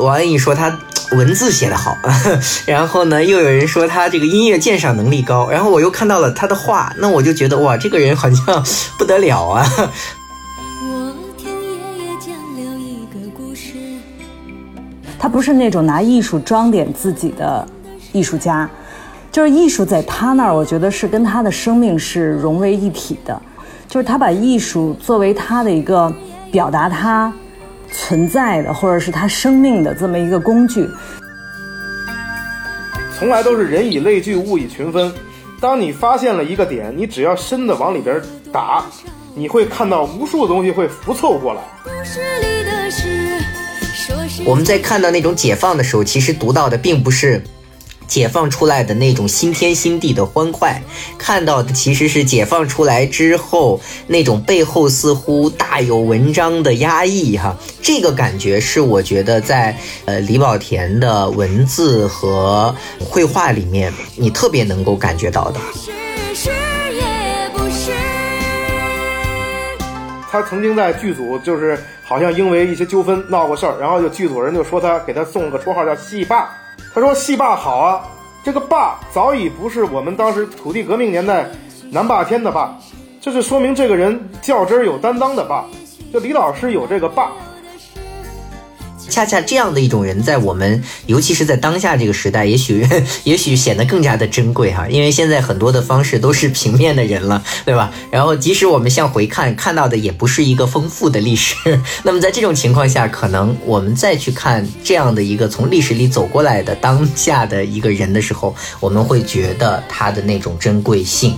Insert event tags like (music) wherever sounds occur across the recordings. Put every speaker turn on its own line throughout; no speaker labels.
王安忆说他文字写得好，(laughs) 然后呢，又有人说他这个音乐鉴赏能力高，然后我又看到了他的画，那我就觉得哇，这个人好像不得了啊。(laughs)
他不是那种拿艺术装点自己的艺术家，就是艺术在他那儿，我觉得是跟他的生命是融为一体的，就是他把艺术作为他的一个表达他存在的或者是他生命的这么一个工具。
从来都是人以类聚，物以群分。当你发现了一个点，你只要深的往里边打，你会看到无数的东西会浮凑过来。
我们在看到那种解放的时候，其实读到的并不是解放出来的那种新天新地的欢快，看到的其实是解放出来之后那种背后似乎大有文章的压抑。哈，这个感觉是我觉得在呃李保田的文字和绘画里面，你特别能够感觉到的。
他曾经在剧组就是。好像因为一些纠纷闹过事儿，然后就剧组人就说他给他送了个绰号叫“戏霸”。他说“戏霸”好啊，这个“霸”早已不是我们当时土地革命年代南霸天的“霸”，这是说明这个人较真有担当的“霸”。就李老师有这个“霸”。
恰恰这样的一种人，在我们，尤其是在当下这个时代，也许 (laughs) 也许显得更加的珍贵哈。因为现在很多的方式都是平面的人了，对吧？然后，即使我们向回看，看到的也不是一个丰富的历史。(laughs) 那么，在这种情况下，可能我们再去看这样的一个从历史里走过来的当下的一个人的时候，我们会觉得他的那种珍贵性。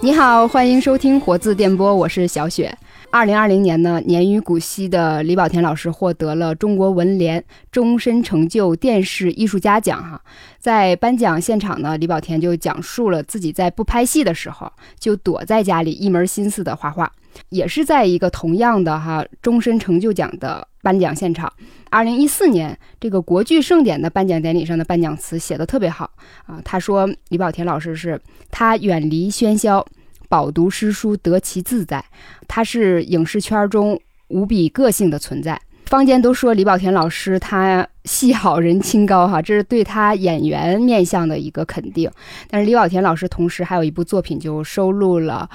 你好，欢迎收听活字电波，我是小雪。二零二零年呢，年逾古稀的李保田老师获得了中国文联终身成就电视艺术家奖。哈，在颁奖现场呢，李保田就讲述了自己在不拍戏的时候，就躲在家里一门心思的画画。也是在一个同样的哈终身成就奖的颁奖现场，二零一四年这个国剧盛典的颁奖典礼上的颁奖词写的特别好啊。他说李保田老师是他远离喧嚣。饱读诗书，得其自在。他是影视圈中无比个性的存在。坊间都说李保田老师他。戏好人清高哈，这是对他演员面相的一个肯定。但是李保田老师同时还有一部作品，就收录了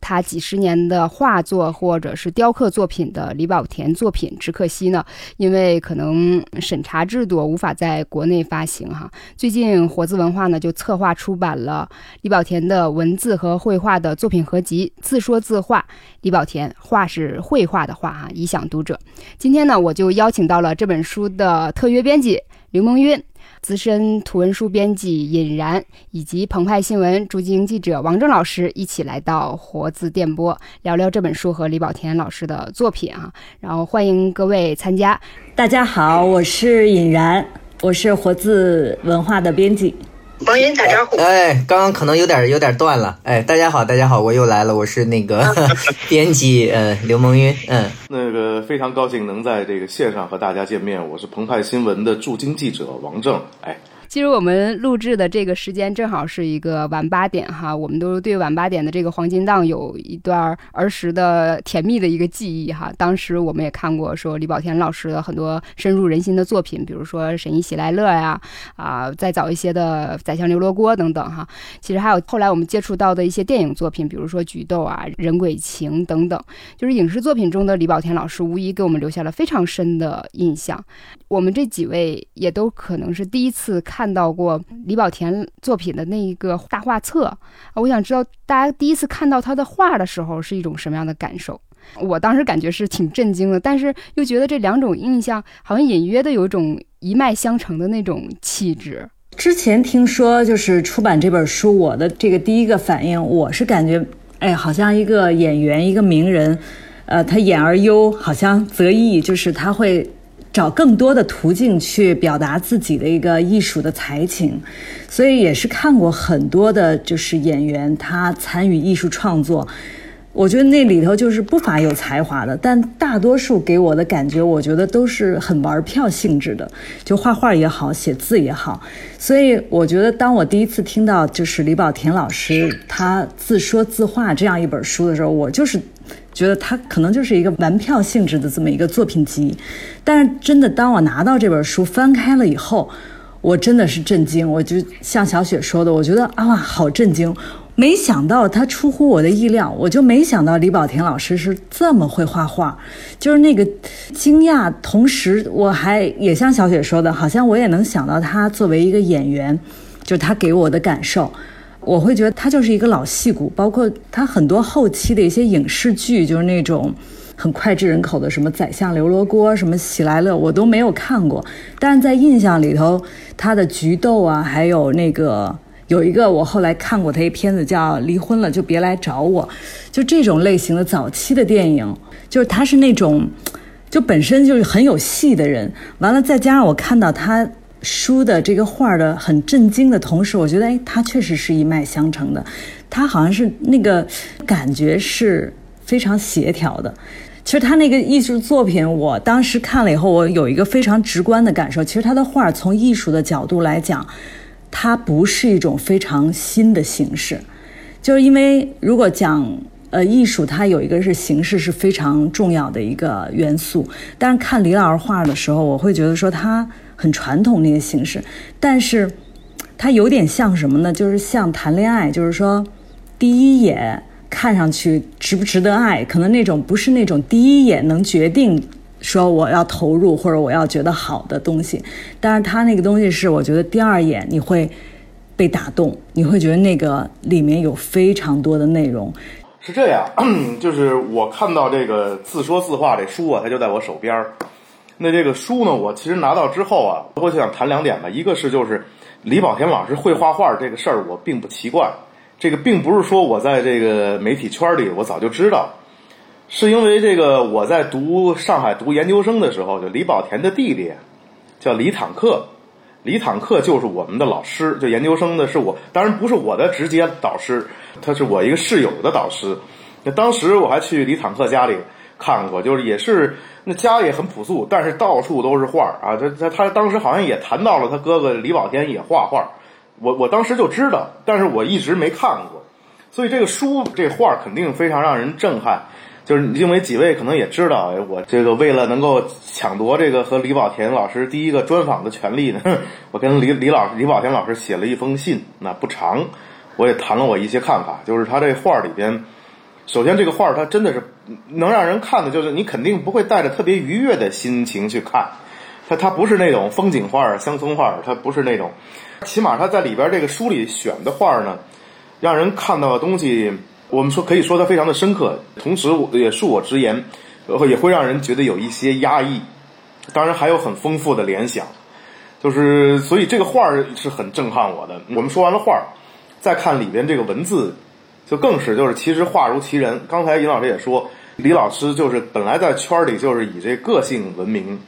他几十年的画作或者是雕刻作品的李保田作品。只可惜呢，因为可能审查制度无法在国内发行哈。最近活字文化呢就策划出版了李保田的文字和绘画的作品合集《自说自话》。李保田画是绘画的画哈，以享读者。今天呢，我就邀请到了这本书的特约。编辑刘梦韵、资深图文书编辑尹然以及澎湃新闻驻京记者王正老师一起来到活字电波，聊聊这本书和李保田老师的作品啊。然后欢迎各位参加。
大家好，我是尹然，我是活字文化的编辑。
王云打招呼。
哎，刚刚可能有点有点断了。哎，大家好，大家好，我又来了，我是那个 (laughs) 编辑呃刘梦云。嗯，(laughs)
那个非常高兴能在这个线上和大家见面，我是澎湃新闻的驻京记者王正。哎。
其实我们录制的这个时间正好是一个晚八点哈，我们都对晚八点的这个黄金档有一段儿时的甜蜜的一个记忆哈。当时我们也看过说李保田老师的很多深入人心的作品，比如说《神医喜来乐》呀，啊，再早一些的《宰相刘罗锅》等等哈。其实还有后来我们接触到的一些电影作品，比如说《菊豆》啊，《人鬼情》等等，就是影视作品中的李保田老师，无疑给我们留下了非常深的印象。我们这几位也都可能是第一次看。到过李保田作品的那一个大画册啊，我想知道大家第一次看到他的画的时候是一种什么样的感受？我当时感觉是挺震惊的，但是又觉得这两种印象好像隐约的有一种一脉相承的那种气质。
之前听说就是出版这本书，我的这个第一个反应，我是感觉，哎，好像一个演员，一个名人，呃，他演而优，好像择艺，就是他会。找更多的途径去表达自己的一个艺术的才情，所以也是看过很多的，就是演员他参与艺术创作，我觉得那里头就是不乏有才华的，但大多数给我的感觉，我觉得都是很玩票性质的，就画画也好，写字也好。所以我觉得，当我第一次听到就是李保田老师他自说自话这样一本书的时候，我就是觉得他可能就是一个玩票性质的这么一个作品集。但是真的，当我拿到这本书翻开了以后，我真的是震惊。我就像小雪说的，我觉得啊，好震惊。没想到他出乎我的意料，我就没想到李保田老师是这么会画画，就是那个惊讶。同时，我还也像小雪说的，好像我也能想到他作为一个演员，就是他给我的感受，我会觉得他就是一个老戏骨。包括他很多后期的一些影视剧，就是那种很脍炙人口的，什么《宰相刘罗锅》、什么《喜来乐》，我都没有看过，但是在印象里头，他的菊豆啊，还有那个。有一个我后来看过他一片子叫《离婚了就别来找我》，就这种类型的早期的电影，就是他是那种，就本身就是很有戏的人。完了，再加上我看到他书的这个画的很震惊的同时，我觉得哎，他确实是一脉相承的。他好像是那个感觉是非常协调的。其实他那个艺术作品，我当时看了以后，我有一个非常直观的感受。其实他的画从艺术的角度来讲。它不是一种非常新的形式，就是因为如果讲呃艺术，它有一个是形式是非常重要的一个元素。但是看李老师画的时候，我会觉得说他很传统那些形式，但是它有点像什么呢？就是像谈恋爱，就是说第一眼看上去值不值得爱，可能那种不是那种第一眼能决定。说我要投入或者我要觉得好的东西，但是他那个东西是我觉得第二眼你会被打动，你会觉得那个里面有非常多的内容。
是这样，(clears throat) 就是我看到这个自说自话这书啊，它就在我手边儿。那这个书呢，我其实拿到之后啊，我就想谈两点吧。一个是就是李保田老师会画画这个事儿，我并不奇怪。这个并不是说我在这个媒体圈里我早就知道。是因为这个，我在读上海读研究生的时候，就李保田的弟弟叫李坦克，李坦克就是我们的老师，就研究生的是我，当然不是我的直接导师，他是我一个室友的导师。那当时我还去李坦克家里看过，就是也是那家也很朴素，但是到处都是画啊。他他他当时好像也谈到了他哥哥李保田也画画，我我当时就知道，但是我一直没看过，所以这个书这画肯定非常让人震撼。就是因为几位可能也知道，我这个为了能够抢夺这个和李保田老师第一个专访的权利呢，(laughs) 我跟李李老李保田老师写了一封信，那不长，我也谈了我一些看法。就是他这画里边，首先这个画儿它真的是能让人看的，就是你肯定不会带着特别愉悦的心情去看，它它不是那种风景画儿、乡村画儿，它不是那种，起码它在里边这个书里选的画儿呢，让人看到的东西。我们说可以说它非常的深刻，同时我也恕我直言，也会让人觉得有一些压抑。当然还有很丰富的联想，就是所以这个画儿是很震撼我的。我们说完了画儿，再看里边这个文字，就更是就是其实画如其人。刚才尹老师也说，李老师就是本来在圈里就是以这个性闻名。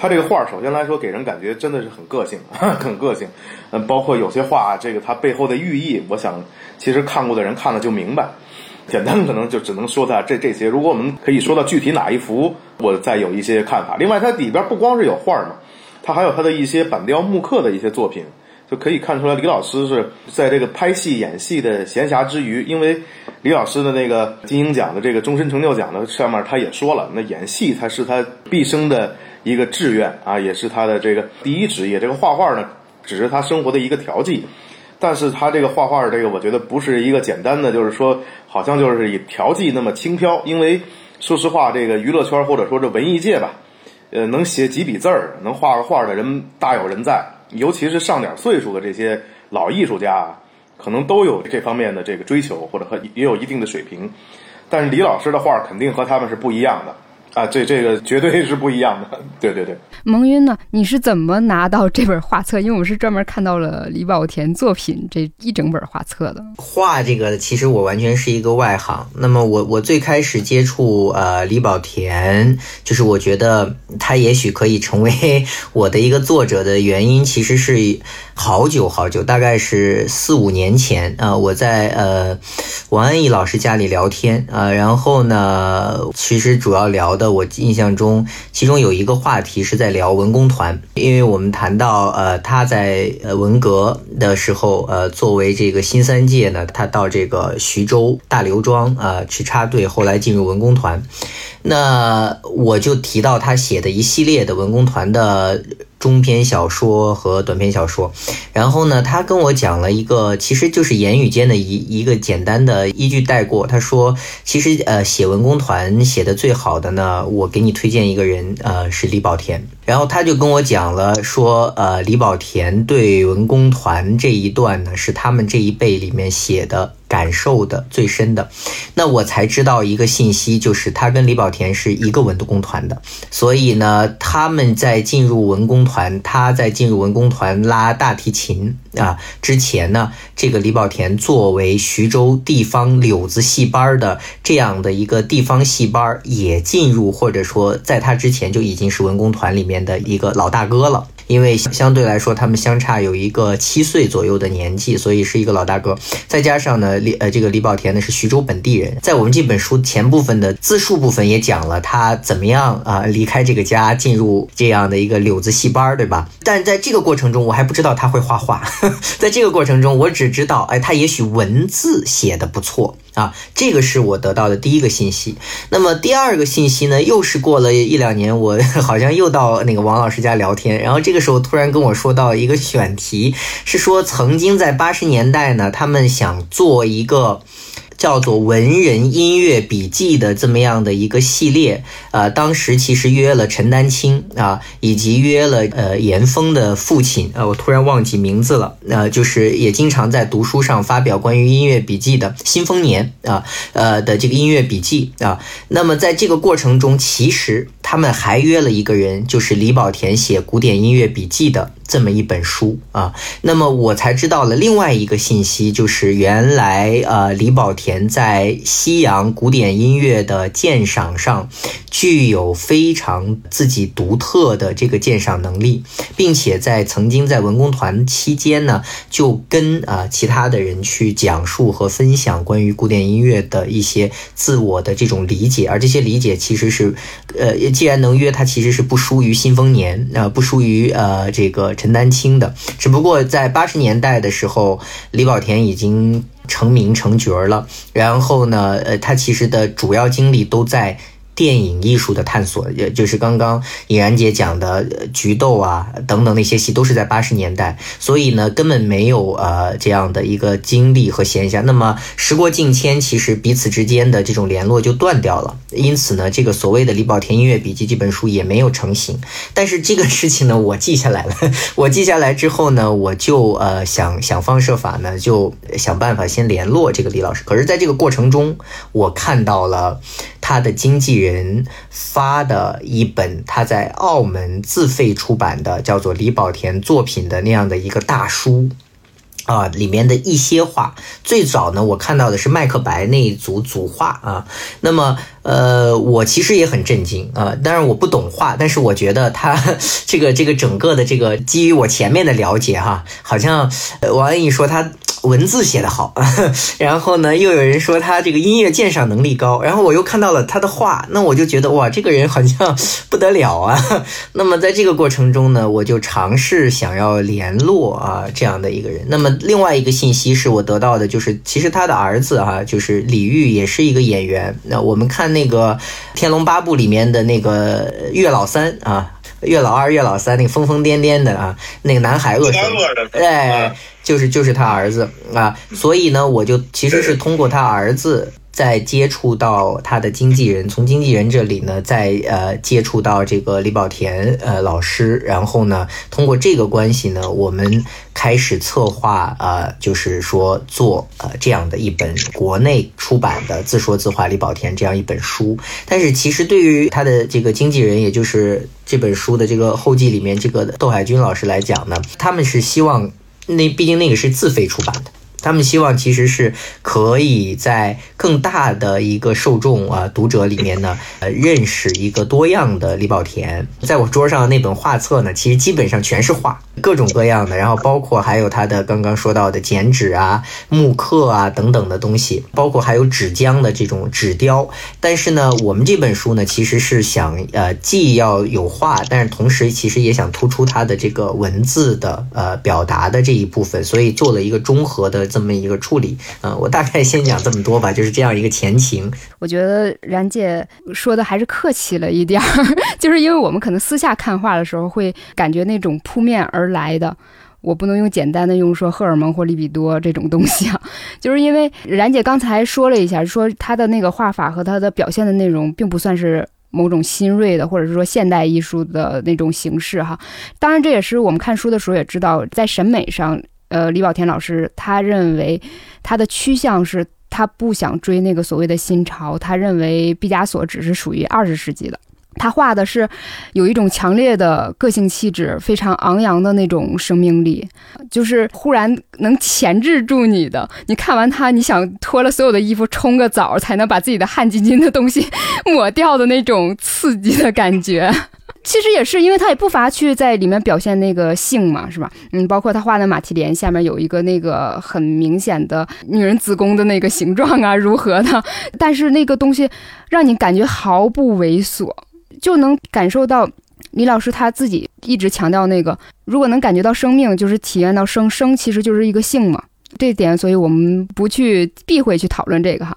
他这个画首先来说给人感觉真的是很个性，(laughs) 很个性。嗯，包括有些画，这个它背后的寓意，我想其实看过的人看了就明白。简单可能就只能说它这这些。如果我们可以说到具体哪一幅，我再有一些看法。另外，它里边不光是有画嘛，它还有它的一些板雕木刻的一些作品，就可以看出来李老师是在这个拍戏演戏的闲暇之余，因为李老师的那个金鹰奖的这个终身成就奖的上面他也说了，那演戏才是他毕生的。一个志愿啊，也是他的这个第一职业。这个画画呢，只是他生活的一个调剂。但是他这个画画，这个我觉得不是一个简单的，就是说好像就是以调剂那么轻飘。因为说实话，这个娱乐圈或者说这文艺界吧，呃，能写几笔字儿、能画个画的人大有人在。尤其是上点岁数的这些老艺术家，可能都有这方面的这个追求，或者和也有一定的水平。但是李老师的画肯定和他们是不一样的。啊，这这个绝对是不一样的，对对对。
蒙晕呢？你是怎么拿到这本画册？因为我是专门看到了李保田作品这一整本画册的。
画这个其实我完全是一个外行。那么我我最开始接触呃李保田，就是我觉得他也许可以成为我的一个作者的原因，其实是好久好久，大概是四五年前啊，我在呃王安忆老师家里聊天啊，然后呢，其实主要聊的，我印象中其中有一个话题是在聊文工团，因为我们谈到呃他在呃文革的时候，呃作为这个新三届呢，他到这个徐州大刘庄啊去插队，后来进入文工团，那我就提到他写的一系列的文工团的。中篇小说和短篇小说，然后呢，他跟我讲了一个，其实就是言语间的一一个简单的一句带过。他说，其实呃，写文工团写的最好的呢，我给你推荐一个人，呃，是李保田。然后他就跟我讲了，说呃，李保田对文工团这一段呢，是他们这一辈里面写的。感受的最深的，那我才知道一个信息，就是他跟李保田是一个文工团的，所以呢，他们在进入文工团，他在进入文工团拉大提琴啊之前呢，这个李保田作为徐州地方柳子戏班的这样的一个地方戏班，也进入或者说在他之前就已经是文工团里面的一个老大哥了。因为相对来说，他们相差有一个七岁左右的年纪，所以是一个老大哥。再加上呢，李呃这个李保田呢是徐州本地人，在我们这本书前部分的自述部分也讲了他怎么样啊离开这个家，进入这样的一个柳子戏班，对吧？但在这个过程中，我还不知道他会画画。(laughs) 在这个过程中，我只知道，哎，他也许文字写的不错。啊，这个是我得到的第一个信息。那么第二个信息呢，又是过了一两年，我 (laughs) 好像又到那个王老师家聊天，然后这个时候突然跟我说到一个选题，是说曾经在八十年代呢，他们想做一个。叫做《文人音乐笔记》的这么样的一个系列，呃，当时其实约了陈丹青啊，以及约了呃严峰的父亲，呃，我突然忘记名字了，呃，就是也经常在读书上发表关于音乐笔记的新丰年啊，呃的这个音乐笔记啊。那么在这个过程中，其实他们还约了一个人，就是李保田写古典音乐笔记的。这么一本书啊，那么我才知道了另外一个信息，就是原来呃李保田在西洋古典音乐的鉴赏上具有非常自己独特的这个鉴赏能力，并且在曾经在文工团期间呢，就跟啊其他的人去讲述和分享关于古典音乐的一些自我的这种理解，而这些理解其实是呃既然能约他，其实是不输于新丰年啊，不输于呃这个。陈丹青的，只不过在八十年代的时候，李保田已经成名成角了。然后呢，呃，他其实的主要精力都在。电影艺术的探索，也就是刚刚尹然姐讲的《菊豆》啊等等那些戏，都是在八十年代，所以呢根本没有呃这样的一个经历和闲暇。那么时过境迁，其实彼此之间的这种联络就断掉了。因此呢，这个所谓的李保田音乐笔记这本书也没有成型。但是这个事情呢，我记下来了。(laughs) 我记下来之后呢，我就呃想想方设法呢，就想办法先联络这个李老师。可是，在这个过程中，我看到了。他的经纪人发的一本他在澳门自费出版的叫做李保田作品的那样的一个大书，啊，里面的一些画，最早呢，我看到的是麦克白那一组组画啊，那么。呃，我其实也很震惊啊，当然我不懂画，但是我觉得他 (laughs) 这个这个整个的这个基于我前面的了解哈，好像王安忆说他文字写得好，(laughs) 然后呢又有人说他这个音乐鉴赏能力高，然后我又看到了他的画，那我就觉得哇，这个人好像 (laughs) 不得了啊。(laughs) 那么在这个过程中呢，我就尝试想要联络啊这样的一个人。那么另外一个信息是我得到的，就是其实他的儿子哈，就是李煜也是一个演员。那我们看。那个《天龙八部》里面的那个岳老三啊，岳老二、岳老三，那个疯疯癫癫的啊，那个南海恶神，哎，就是就是他儿子啊，所以呢，我就其实是通过他儿子。再接触到他的经纪人，从经纪人这里呢，再呃接触到这个李保田呃老师，然后呢，通过这个关系呢，我们开始策划呃，就是说做呃这样的一本国内出版的自说自话李保田这样一本书。但是其实对于他的这个经纪人，也就是这本书的这个后记里面这个窦海军老师来讲呢，他们是希望那毕竟那个是自费出版的。他们希望其实是可以在更大的一个受众啊读者里面呢，呃，认识一个多样的李保田。在我桌上那本画册呢，其实基本上全是画，各种各样的，然后包括还有他的刚刚说到的剪纸啊、木刻啊等等的东西，包括还有纸浆的这种纸雕。但是呢，我们这本书呢，其实是想呃，既要有画，但是同时其实也想突出它的这个文字的呃表达的这一部分，所以做了一个综合的这么一个处理。嗯，我大概先讲这么多吧，就是这样一个前情。
我觉得然姐说的还是客气了一点儿，(laughs) 就是因为我们可能私下看画的时候会感觉那种扑面而来的。我不能用简单的用说荷尔蒙或利比多这种东西啊，(laughs) 就是因为然姐刚才说了一下，说她的那个画法和她的表现的内容并不算是某种新锐的，或者是说现代艺术的那种形式哈。当然，这也是我们看书的时候也知道，在审美上，呃，李保田老师他认为他的趋向是他不想追那个所谓的新潮，他认为毕加索只是属于二十世纪的。他画的是有一种强烈的个性气质，非常昂扬的那种生命力，就是忽然能钳制住你的。你看完他，你想脱了所有的衣服冲个澡，才能把自己的汗津津的东西 (laughs) 抹掉的那种刺激的感觉。其实也是，因为他也不乏去在里面表现那个性嘛，是吧？嗯，包括他画的马蹄莲下面有一个那个很明显的女人子宫的那个形状啊，(laughs) 如何的？但是那个东西让你感觉毫不猥琐。就能感受到李老师他自己一直强调那个，如果能感觉到生命，就是体验到生生，其实就是一个性嘛。这点，所以我们不去避讳去讨论这个哈。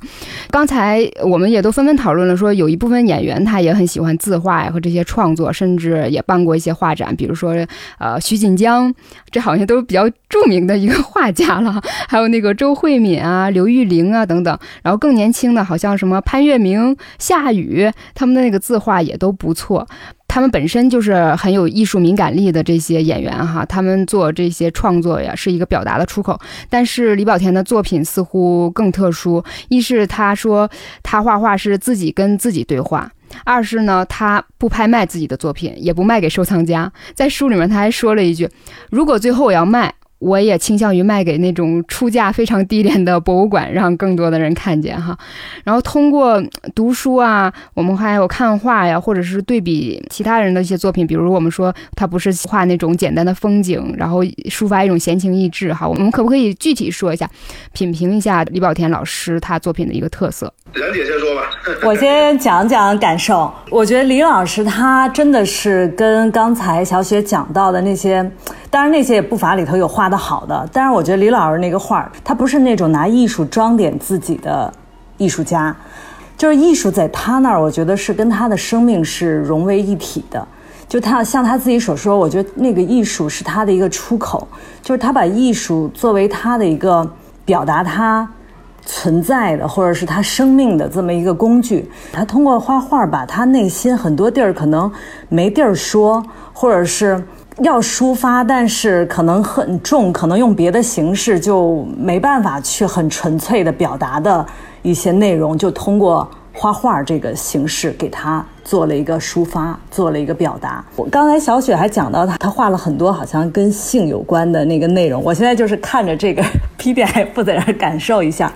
刚才我们也都纷纷讨论了，说有一部分演员他也很喜欢字画呀和这些创作，甚至也办过一些画展，比如说呃徐锦江，这好像都是比较著名的一个画家了。(laughs) 还有那个周慧敏啊、刘玉玲啊等等。然后更年轻的，好像什么潘粤明、夏雨，他们的那个字画也都不错。他们本身就是很有艺术敏感力的这些演员哈，他们做这些创作呀是一个表达的出口。但是李保田的作品似乎更特殊，一是他说他画画是自己跟自己对话，二是呢他不拍卖自己的作品，也不卖给收藏家。在书里面他还说了一句：“如果最后我要卖。”我也倾向于卖给那种出价非常低廉的博物馆，让更多的人看见哈。然后通过读书啊，我们还有看画呀，或者是对比其他人的一些作品，比如我们说他不是画那种简单的风景，然后抒发一种闲情逸致哈。我们可不可以具体说一下，品评一下李保田老师他作品的一个特色？
冉姐先说吧，(laughs)
我先讲讲感受。我觉得李老师他真的是跟刚才小雪讲到的那些。当然，那些也不乏里头有画的好的。但是我觉得李老师那个画，他不是那种拿艺术装点自己的艺术家，就是艺术在他那儿，我觉得是跟他的生命是融为一体的。就他像他自己所说，我觉得那个艺术是他的一个出口，就是他把艺术作为他的一个表达他存在的或者是他生命的这么一个工具。他通过画画把他内心很多地儿可能没地儿说，或者是。要抒发，但是可能很重，可能用别的形式就没办法去很纯粹的表达的一些内容，就通过画画这个形式给他做了一个抒发，做了一个表达。我刚才小雪还讲到他，他画了很多好像跟性有关的那个内容。我现在就是看着这个 PDF 在这感受一下。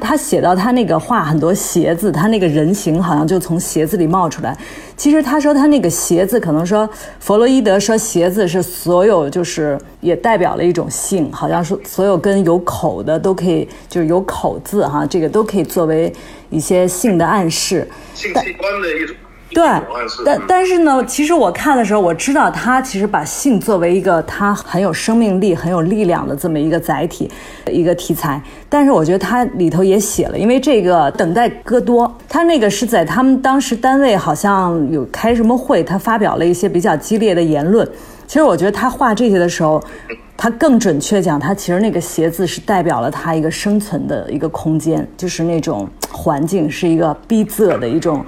他写到他那个画很多鞋子，他那个人形好像就从鞋子里冒出来。其实他说他那个鞋子，可能说弗洛伊德说鞋子是所有就是也代表了一种性，好像是所有跟有口的都可以，就是有口字哈，这个都可以作为一些性的暗示。
性器官的一种。
对，但但是呢，其实我看的时候，我知道他其实把性作为一个他很有生命力、很有力量的这么一个载体，一个题材。但是我觉得他里头也写了，因为这个等待戈多，他那个是在他们当时单位好像有开什么会，他发表了一些比较激烈的言论。其实我觉得他画这些的时候，他更准确讲，他其实那个鞋子是代表了他一个生存的一个空间，就是那种环境是一个逼仄的一种。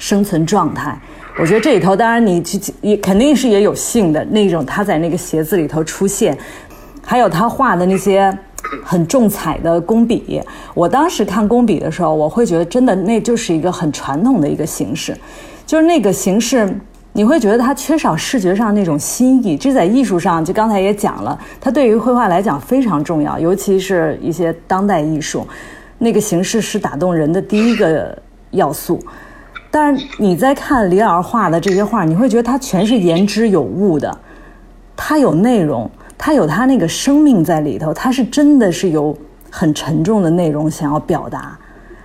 生存状态，我觉得这里头当然你去也肯定是也有性的那种，他在那个鞋子里头出现，还有他画的那些很重彩的工笔。我当时看工笔的时候，我会觉得真的那就是一个很传统的一个形式，就是那个形式你会觉得他缺少视觉上那种新意。这在艺术上，就刚才也讲了，它对于绘画来讲非常重要，尤其是一些当代艺术，那个形式是打动人的第一个要素。但是你在看李老师画的这些画，你会觉得他全是言之有物的，他有内容，他有他那个生命在里头，他是真的是有很沉重的内容想要表达。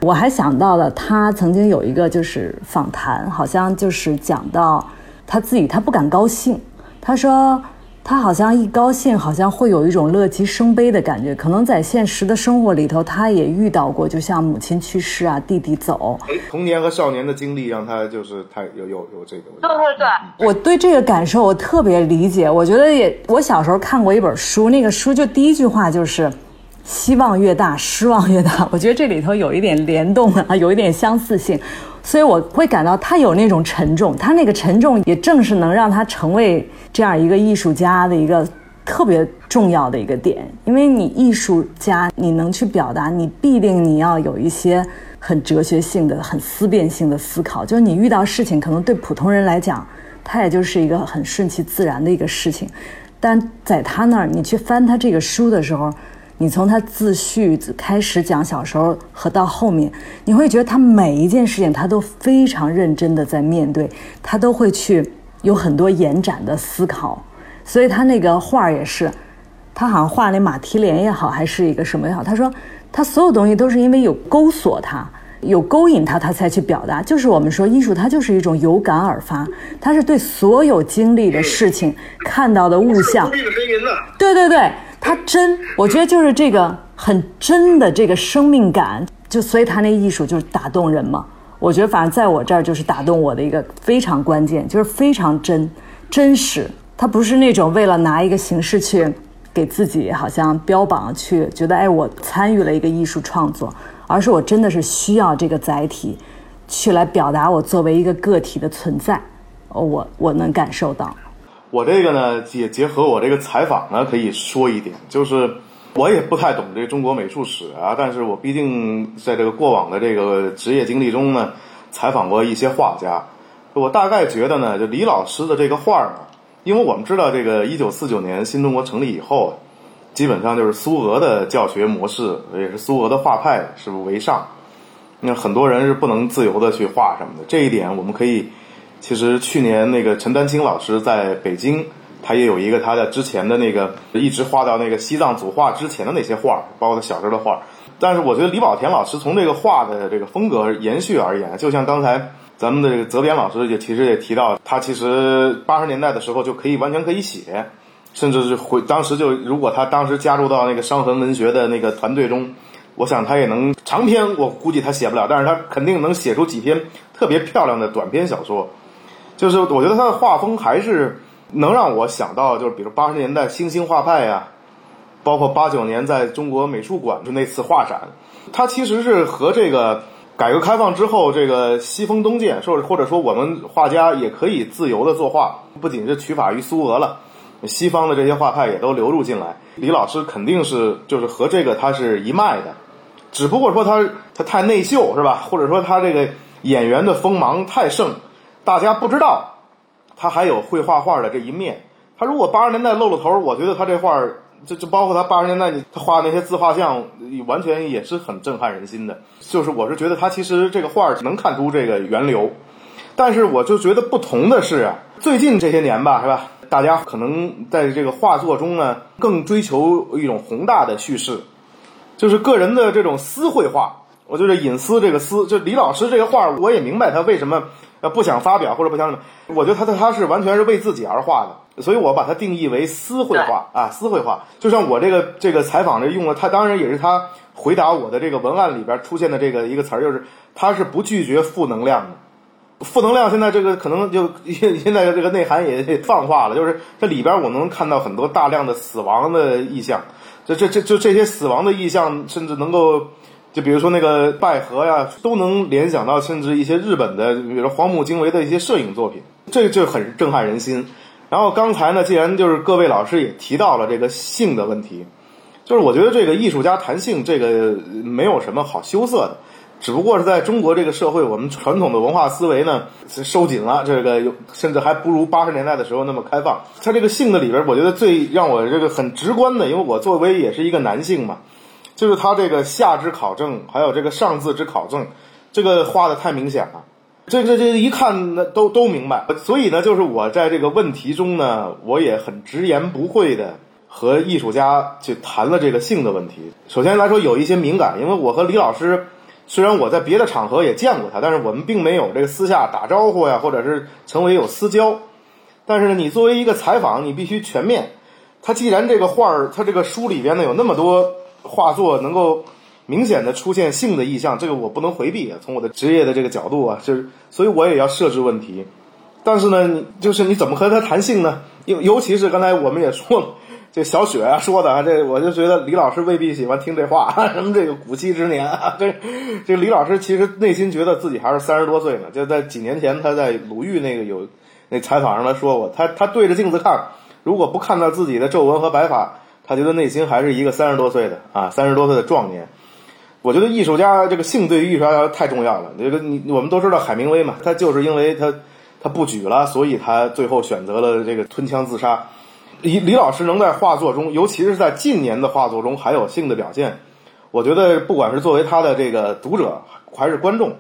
我还想到了他曾经有一个就是访谈，好像就是讲到他自己他不敢高兴，他说。他好像一高兴，好像会有一种乐极生悲的感觉。可能在现实的生活里头，他也遇到过，就像母亲去世啊，弟弟走。
童年和少年的经历让他就是他有有有这个。
对对对，
我对这个感受我特别理解。我觉得也，我小时候看过一本书，那个书就第一句话就是“希望越大，失望越大”。我觉得这里头有一点联动啊，有一点相似性。所以我会感到他有那种沉重，他那个沉重也正是能让他成为这样一个艺术家的一个特别重要的一个点。因为你艺术家，你能去表达，你必定你要有一些很哲学性的、很思辨性的思考。就是你遇到事情，可能对普通人来讲，他也就是一个很顺其自然的一个事情，但在他那儿，你去翻他这个书的时候。你从他自序开始讲小时候和到后面，你会觉得他每一件事情他都非常认真的在面对，他都会去有很多延展的思考，所以他那个画也是，他好像画那马蹄莲也好，还是一个什么也好，他说他所有东西都是因为有勾索他，有勾引他，他才去表达。就是我们说艺术，它就是一种有感而发，它是对所有经历的事情、看到的物象。(laughs) 对对对。他真，我觉得就是这个很真的这个生命感，就所以他那艺术就是打动人嘛。我觉得反正在我这儿就是打动我的一个非常关键，就是非常真真实。他不是那种为了拿一个形式去给自己好像标榜，去觉得哎我参与了一个艺术创作，而是我真的是需要这个载体，去来表达我作为一个个体的存在。我我能感受到。
我这个呢，也结合我这个采访呢，可以说一点，就是我也不太懂这中国美术史啊，但是我毕竟在这个过往的这个职业经历中呢，采访过一些画家，我大概觉得呢，就李老师的这个画呢，因为我们知道这个一九四九年新中国成立以后，基本上就是苏俄的教学模式，也是苏俄的画派是为上，那很多人是不能自由的去画什么的，这一点我们可以。其实去年那个陈丹青老师在北京，他也有一个他的之前的那个一直画到那个西藏组画之前的那些画，包括他小时候的画。但是我觉得李保田老师从这个画的这个风格延续而言，就像刚才咱们的这个泽边老师也其实也提到，他其实八十年代的时候就可以完全可以写，甚至是回当时就如果他当时加入到那个伤痕文学的那个团队中，我想他也能长篇，我估计他写不了，但是他肯定能写出几篇特别漂亮的短篇小说。就是我觉得他的画风还是能让我想到，就是比如八十年代新兴画派呀，包括八九年在中国美术馆就那次画展，他其实是和这个改革开放之后这个西风东渐，或者或者说我们画家也可以自由的作画，不仅是取法于苏俄了，西方的这些画派也都流入进来。李老师肯定是就是和这个他是一脉的，只不过说他他太内秀是吧？或者说他这个演员的锋芒太盛。大家不知道，他还有会画画的这一面。他如果八十年代露了头，我觉得他这画，就就包括他八十年代他画那些自画像，完全也是很震撼人心的。就是我是觉得他其实这个画能看出这个源流，但是我就觉得不同的是啊，最近这些年吧，是吧？大家可能在这个画作中呢，更追求一种宏大的叙事，就是个人的这种私绘画。我就是隐私这个私，就李老师这个画，我也明白他为什么。不想发表或者不想什么，我觉得他他他是完全是为自己而画的，所以我把它定义为私绘画啊，私绘画。就像我这个这个采访这用了，他当然也是他回答我的这个文案里边出现的这个一个词儿，就是他是不拒绝负能量的。负能量现在这个可能就 (laughs) 现在这个内涵也泛化了，就是这里边我能看到很多大量的死亡的意象，这这这就这些死亡的意象，甚至能够。就比如说那个拜河呀，都能联想到甚至一些日本的，比如说荒木经惟的一些摄影作品，这就很震撼人心。然后刚才呢，既然就是各位老师也提到了这个性的问题，就是我觉得这个艺术家谈性这个没有什么好羞涩的。只不过是在中国这个社会，我们传统的文化思维呢收紧了，这个甚至还不如八十年代的时候那么开放。它这个性的里边，我觉得最让我这个很直观的，因为我作为也是一个男性嘛，就是他这个下之考证，还有这个上字之考证，这个画的太明显了。这这这一看都都明白。所以呢，就是我在这个问题中呢，我也很直言不讳的和艺术家去谈了这个性的问题。首先来说，有一些敏感，因为我和李老师。虽然我在别的场合也见过他，但是我们并没有这个私下打招呼呀，或者是成为有私交。但是呢，你作为一个采访，你必须全面。他既然这个画儿，他这个书里边呢有那么多画作能够明显的出现性的意象，这个我不能回避啊。从我的职业的这个角度啊，就是所以我也要设置问题。但是呢，就是你怎么和他谈性呢？(laughs) 尤尤其是刚才我们也说了。这小雪啊说的啊，这我就觉得李老师未必喜欢听这话。(laughs) 什么这个古稀之年啊，这这李老师其实内心觉得自己还是三十多岁呢。就在几年前，他在鲁豫那个有那采访上他说过，他他对着镜子看，如果不看到自己的皱纹和白发，他觉得内心还是一个三十多岁的啊，三十多岁的壮年。我觉得艺术家这个性对于艺术家太重要了。这个你我们都知道海明威嘛，他就是因为他他不举了，所以他最后选择了这个吞枪自杀。李李老师能在画作中，尤其是在近年的画作中还有性的表现，我觉得不管是作为他的这个读者还是观众，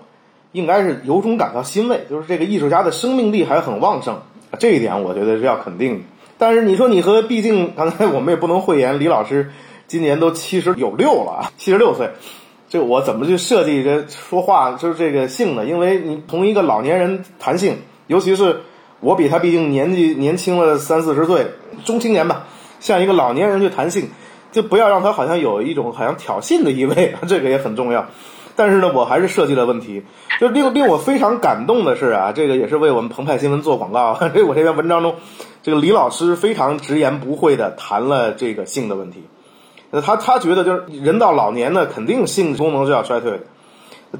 应该是由衷感到欣慰。就是这个艺术家的生命力还很旺盛，这一点我觉得是要肯定的。但是你说你和，毕竟刚才我们也不能讳言，李老师今年都七十有六了啊，七十六岁，这我怎么去设计这说话就是这个性呢？因为你同一个老年人谈性，尤其是。我比他毕竟年纪年轻了三四十岁，中青年吧，像一个老年人去谈性，就不要让他好像有一种好像挑衅的意味，(laughs) 这个也很重要。但是呢，我还是设计了问题，就令令我非常感动的是啊，这个也是为我们澎湃新闻做广告。(laughs) 这我这篇文章中，这个李老师非常直言不讳的谈了这个性的问题。那他他觉得就是人到老年呢，肯定性功能是要衰退的，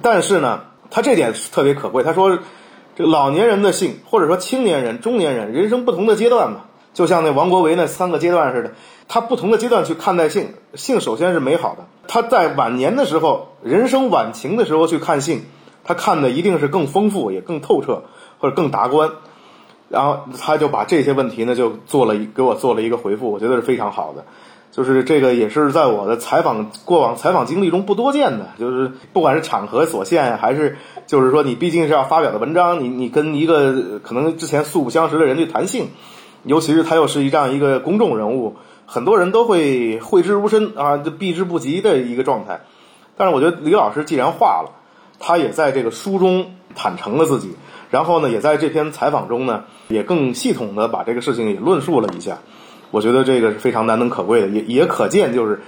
但是呢，他这点特别可贵，他说。这个老年人的性，或者说青年人、中年人，人生不同的阶段嘛，就像那王国维那三个阶段似的，他不同的阶段去看待性，性首先是美好的。他在晚年的时候，人生晚晴的时候去看性，他看的一定是更丰富，也更透彻，或者更达观。然后他就把这些问题呢，就做了给我做了一个回复，我觉得是非常好的。就是这个也是在我的采访过往采访经历中不多见的，就是不管是场合所限，还是就是说你毕竟是要发表的文章，你你跟一个可能之前素不相识的人去谈性，尤其是他又是一这样一个公众人物，很多人都会讳之如深啊，就避之不及的一个状态。但是我觉得李老师既然画了，他也在这个书中坦诚了自己，然后呢，也在这篇采访中呢，也更系统的把这个事情也论述了一下。我觉得这个是非常难能可贵的，也也可见，就是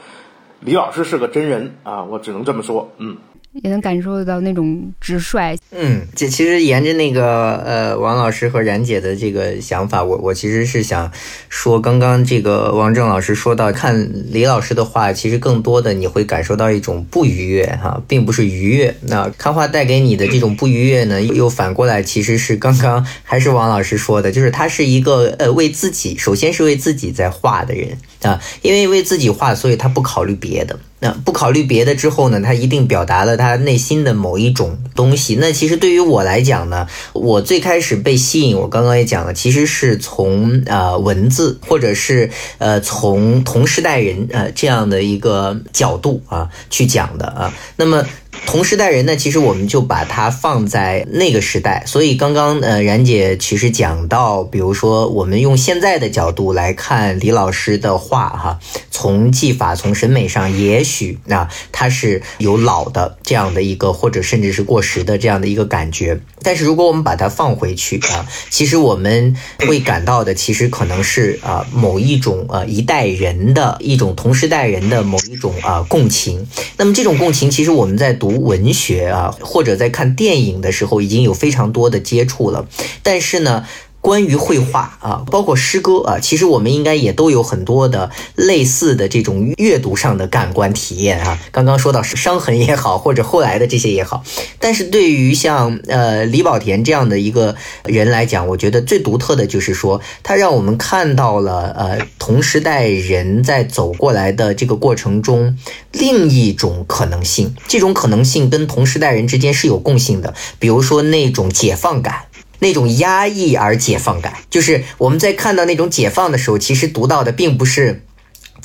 李老师是个真人啊，我只能这么说，嗯。
也能感受到那种直率。
嗯，这其实沿着那个呃王老师和冉姐的这个想法，我我其实是想说，刚刚这个王正老师说到，看李老师的画，其实更多的你会感受到一种不愉悦哈，并不是愉悦。那看画带给你的这种不愉悦呢，又反过来其实是刚刚还是王老师说的，就是他是一个呃为自己，首先是为自己在画的人啊，因为为自己画，所以他不考虑别的。那不考虑别的之后呢，他一定表达了他内心的某一种东西。那其实对于我来讲呢，我最开始被吸引，我刚刚也讲了，其实是从呃文字，或者是呃从同时代人呃这样的一个角度啊去讲的啊。那么。同时代人呢，其实我们就把它放在那个时代，所以刚刚呃，冉姐其实讲到，比如说我们用现在的角度来看李老师的画哈，从技法、从审美上，也许那他是有老的这样的一个，或者甚至是过时的这样的一个感觉。但是如果我们把它放回去啊，其实我们会感到的，其实可能是啊某一种呃一代人的一种同时代人的某一种啊共情。那么这种共情，其实我们在读。读文学啊，或者在看电影的时候，已经有非常多的接触了。但是呢，关于绘画啊，包括诗歌啊，其实我们应该也都有很多的类似的这种阅读上的感官体验啊。刚刚说到伤痕也好，或者后来的这些也好，但是对于像呃李保田这样的一个人来讲，我觉得最独特的就是说，他让我们看到了呃同时代人在走过来的这个过程中另一种可能性，这种可能性跟同时代人之间是有共性的，比如说那种解放感。那种压抑而解放感，就是我们在看到那种解放的时候，其实读到的并不是。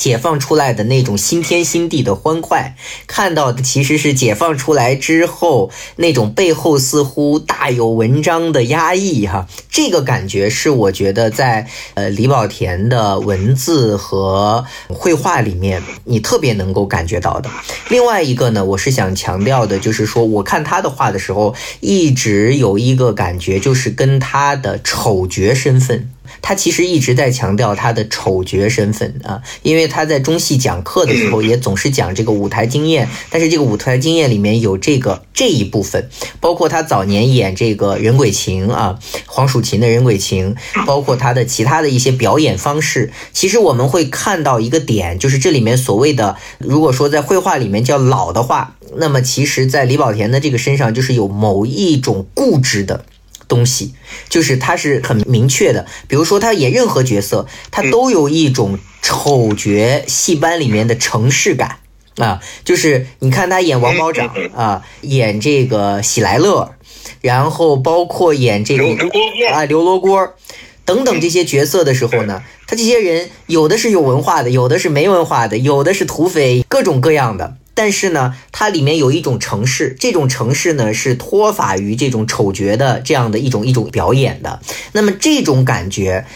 解放出来的那种新天新地的欢快，看到的其实是解放出来之后那种背后似乎大有文章的压抑哈，这个感觉是我觉得在呃李保田的文字和绘画里面你特别能够感觉到的。另外一个呢，我是想强调的，就是说我看他的画的时候，一直有一个感觉，就是跟他的丑角身份。他其实一直在强调他的丑角身份啊，因为他在中戏讲课的时候也总是讲这个舞台经验，但是这个舞台经验里面有这个这一部分，包括他早年演这个人鬼情啊，黄蜀芹的人鬼情，包括他的其他的一些表演方式，其实我们会看到一个点，就是这里面所谓的，如果说在绘画里面叫老的话，那么其实在李保田的这个身上就是有某一种固执的。东西就是他是很明确的，比如说他演任何角色，他都有一种丑角戏班里面的城市感。啊，就是你看他演王保长啊，演这个喜来乐，然后包括演这个啊刘罗锅。等等这些角色的时候呢，他这些人有的是有文化的，有的是没文化的，有的是土匪，各种各样的。但是呢，它里面有一种城市，这种城市呢是脱法于这种丑角的这样的一种一种表演的。那么这种感觉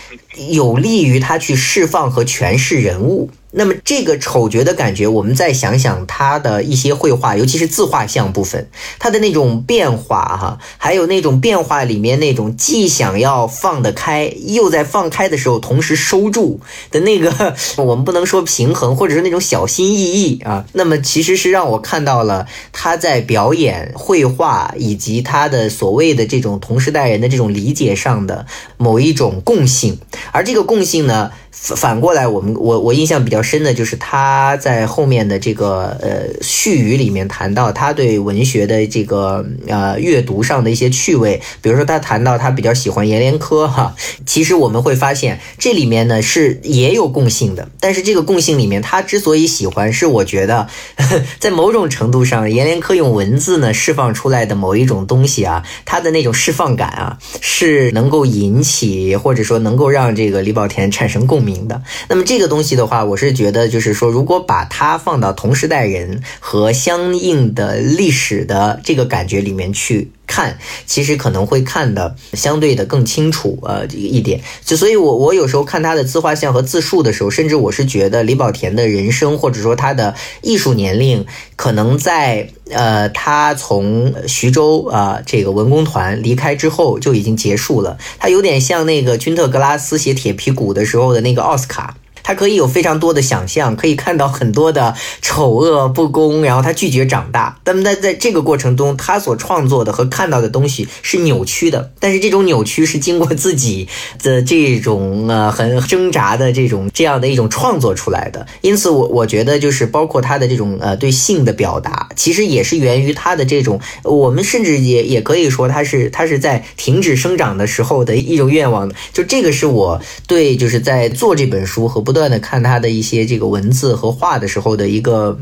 有利于他去释放和诠释人物。那么这个丑角的感觉，我们再想想他的一些绘画，尤其是自画像部分，他的那种变化哈，还有那种变化里面那种既想要放得开，又在放开的时候同时收住的那个，(laughs) 我们不能说平衡，或者是那种小心翼翼啊。那么其实是让我看到了他在表演绘画以及他的所谓的这种同时代人的这种理解上的某一种共性，而这个共性呢。反过来，我们我我印象比较深的就是他在后面的这个呃序语里面谈到他对文学的这个呃阅读上的一些趣味，比如说他谈到他比较喜欢阎连科哈，其实我们会发现这里面呢是也有共性的，但是这个共性里面他之所以喜欢，是我觉得 (laughs) 在某种程度上阎连科用文字呢释放出来的某一种东西啊，他的那种释放感啊是能够引起或者说能够让这个李保田产生共明。的，那么这个东西的话，我是觉得就是说，如果把它放到同时代人和相应的历史的这个感觉里面去。看，其实可能会看的相对的更清楚，呃，一点。就所以，我我有时候看他的自画像和自述的时候，甚至我是觉得李保田的人生或者说他的艺术年龄，可能在呃他从徐州啊这个文工团离开之后就已经结束了。他有点像那个君特格拉斯写铁皮鼓的时候的那个奥斯卡。他可以有非常多的想象，可以看到很多的丑恶不公，然后他拒绝长大。但在在这个过程中，他所创作的和看到的东西是扭曲的，但是这种扭曲是经过自己的这种呃很挣扎的这种这样的一种创作出来的。因此，我我觉得就是包括他的这种呃对性的表达，其实也是源于他的这种，我们甚至也也可以说他是他是在停止生长的时候的一种愿望的。就这个是我对就是在做这本书和不。不断的看他的一些这个文字和画的时候的一个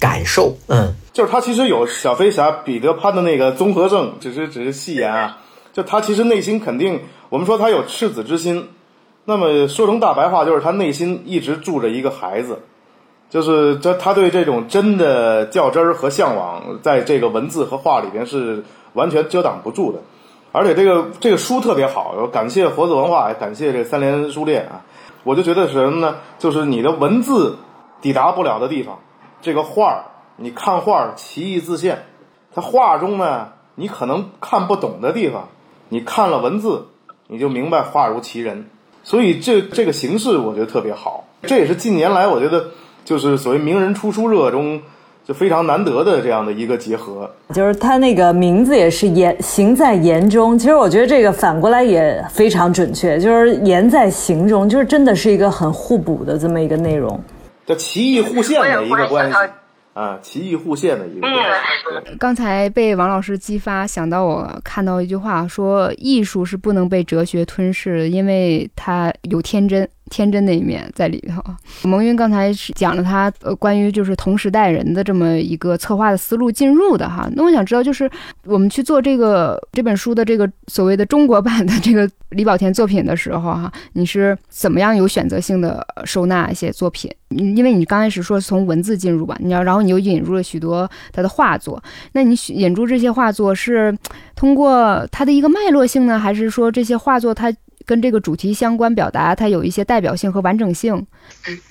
感受，嗯，
就是他其实有小飞侠彼得潘的那个综合症，只是只是戏言啊。就他其实内心肯定，我们说他有赤子之心，那么说成大白话就是他内心一直住着一个孩子，就是这他对这种真的较真儿和向往，在这个文字和画里边是完全遮挡不住的。而且这个这个书特别好，感谢活字文化，感谢这三联书店啊。我就觉得是什么呢？就是你的文字抵达不了的地方，这个画儿，你看画儿奇异自现。它画中呢，你可能看不懂的地方，你看了文字，你就明白画如其人。所以这这个形式我觉得特别好。这也是近年来我觉得就是所谓名人出书热中，就非常难得的这样的一个结合。
就是他那个名字也是言行在言中，其实我觉得这个反过来也非常准确，就是言在行中，就是真的是一个很互补的这么一个内容，
叫奇异互现的一个关系。啊，奇异互现的一个。(laughs)
刚才被王老师激发，想到我看到一句话，说艺术是不能被哲学吞噬，因为它有天真。天真的一面在里头。蒙云刚才讲了他呃关于就是同时代人的这么一个策划的思路进入的哈。那我想知道就是我们去做这个这本书的这个所谓的中国版的这个李保田作品的时候哈，你是怎么样有选择性的收纳一些作品？因为你刚开始说从文字进入吧，你要然后你又引入了许多他的画作，那你引入这些画作是通过它的一个脉络性呢，还是说这些画作它？跟这个主题相关，表达它有一些代表性和完整性。(laughs)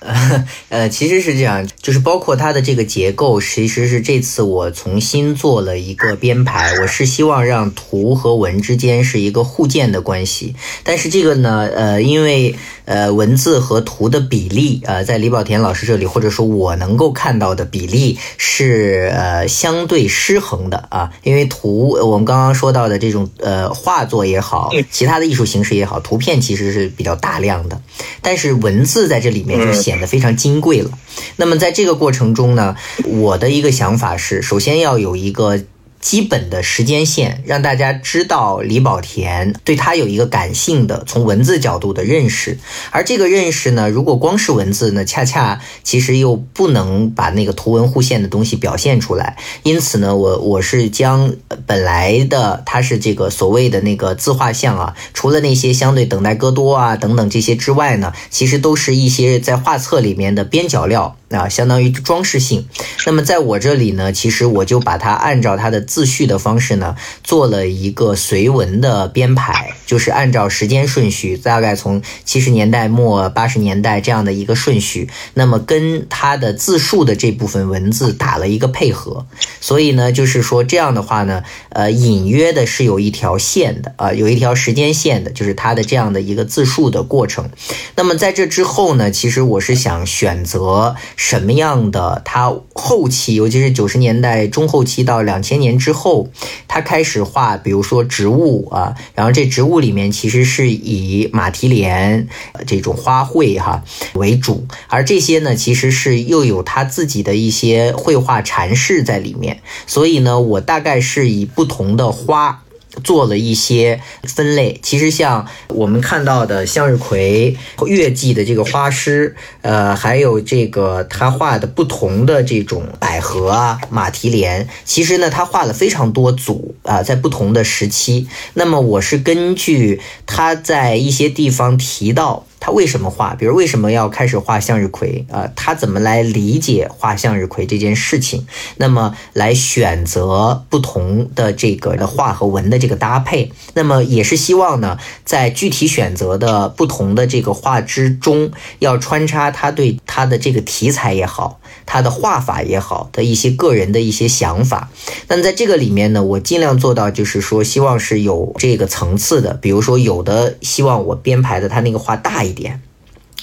呃，其实是这样，就是包括它的这个结构，其实是这次我重新做了一个编排。我是希望让图和文之间是一个互鉴的关系。但是这个呢，呃，因为呃文字和图的比例，呃，在李保田老师这里，或者说我能够看到的比例是呃相对失衡的啊。因为图，我们刚刚说到的这种呃画作也好，其他的艺术形式也好。图片其实是比较大量的，但是文字在这里面就显得非常金贵了。那么在这个过程中呢，我的一个想法是，首先要有一个。基本的时间线，让大家知道李保田对他有一个感性的从文字角度的认识，而这个认识呢，如果光是文字呢，恰恰其实又不能把那个图文互现的东西表现出来。因此呢，我我是将本来的他是这个所谓的那个自画像啊，除了那些相对等待戈多啊等等这些之外呢，其实都是一些在画册里面的边角料。啊，相当于装饰性。那么在我这里呢，其实我就把它按照它的自序的方式呢，做了一个随文的编排，就是按照时间顺序，大概从七十年代末八十年代这样的一个顺序。那么跟它的自述的这部分文字打了一个配合。所以呢，就是说这样的话呢，呃，隐约的是有一条线的啊，有一条时间线的，就是它的这样的一个自述的过程。那么在这之后呢，其实我是想选择。什么样的？他后期，尤其是九十年代中后期到两千年之后，他开始画，比如说植物啊，然后这植物里面其实是以马蹄莲这种花卉哈为主，而这些呢，其实是又有他自己的一些绘画阐释在里面，所以呢，我大概是以不同的花。做了一些分类，其实像我们看到的向日葵、月季的这个花师，呃，还有这个他画的不同的这种百合啊、马蹄莲，其实呢，他画了非常多组啊，在不同的时期。那么我是根据他在一些地方提到。他为什么画？比如为什么要开始画向日葵啊？他怎么来理解画向日葵这件事情？那么来选择不同的这个的画和文的这个搭配，那么也是希望呢，在具体选择的不同的这个画之中，要穿插他对他的这个题材也好，他的画法也好的一些个人的一些想法。那在这个里面呢，我尽量做到就是说，希望是有这个层次的。比如说有的希望我编排的他那个画大。一。点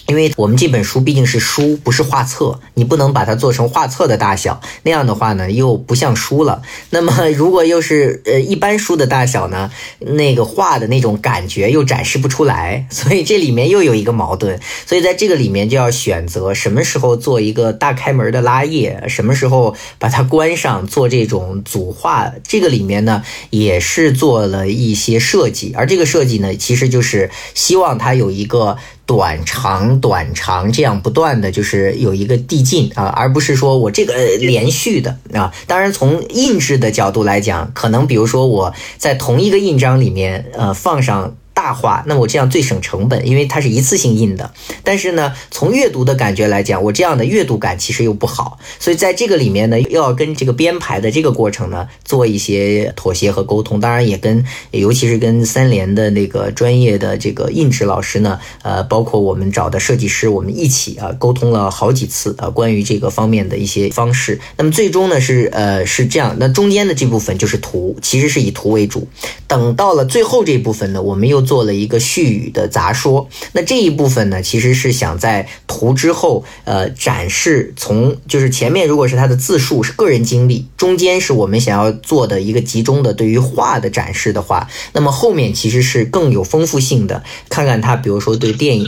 因为我们这本书毕竟是书，不是画册，你不能把它做成画册的大小，那样的话呢，又不像书了。那么如果又是呃一般书的大小呢，那个画的那种感觉又展示不出来，(laughs) 所以这里面又有一个矛盾。所以在这个里面就要选择什么时候做一个大开门的拉页，什么时候把它关上，做这种组画。这个里面呢，也是做了一些设计，而这个设计呢，其实就是希望它有一个。短长短长这样不断的就是有一个递进啊，而不是说我这个连续的啊。当然，从印制的角度来讲，可能比如说我在同一个印章里面呃放上。大画，那我这样最省成本，因为它是一次性印的。但是呢，从阅读的感觉来讲，我这样的阅读感其实又不好。所以在这个里面呢，又要跟这个编排的这个过程呢做一些妥协和沟通。当然也跟，尤其是跟三联的那个专业的这个印制老师呢，呃，包括我们找的设计师，我们一起啊沟通了好几次啊，关于这个方面的一些方式。那么最终呢是呃是这样，那中间的这部分就是图，其实是以图为主。等到了最后这部分呢，我们又做。了一个序语的杂说。那这一部分呢，其实是想在图之后，呃，展示从就是前面如果是他的自述是个人经历，中间是我们想要做的一个集中的对于画的展示的话，那么后面其实是更有丰富性的，看看他比如说对电影。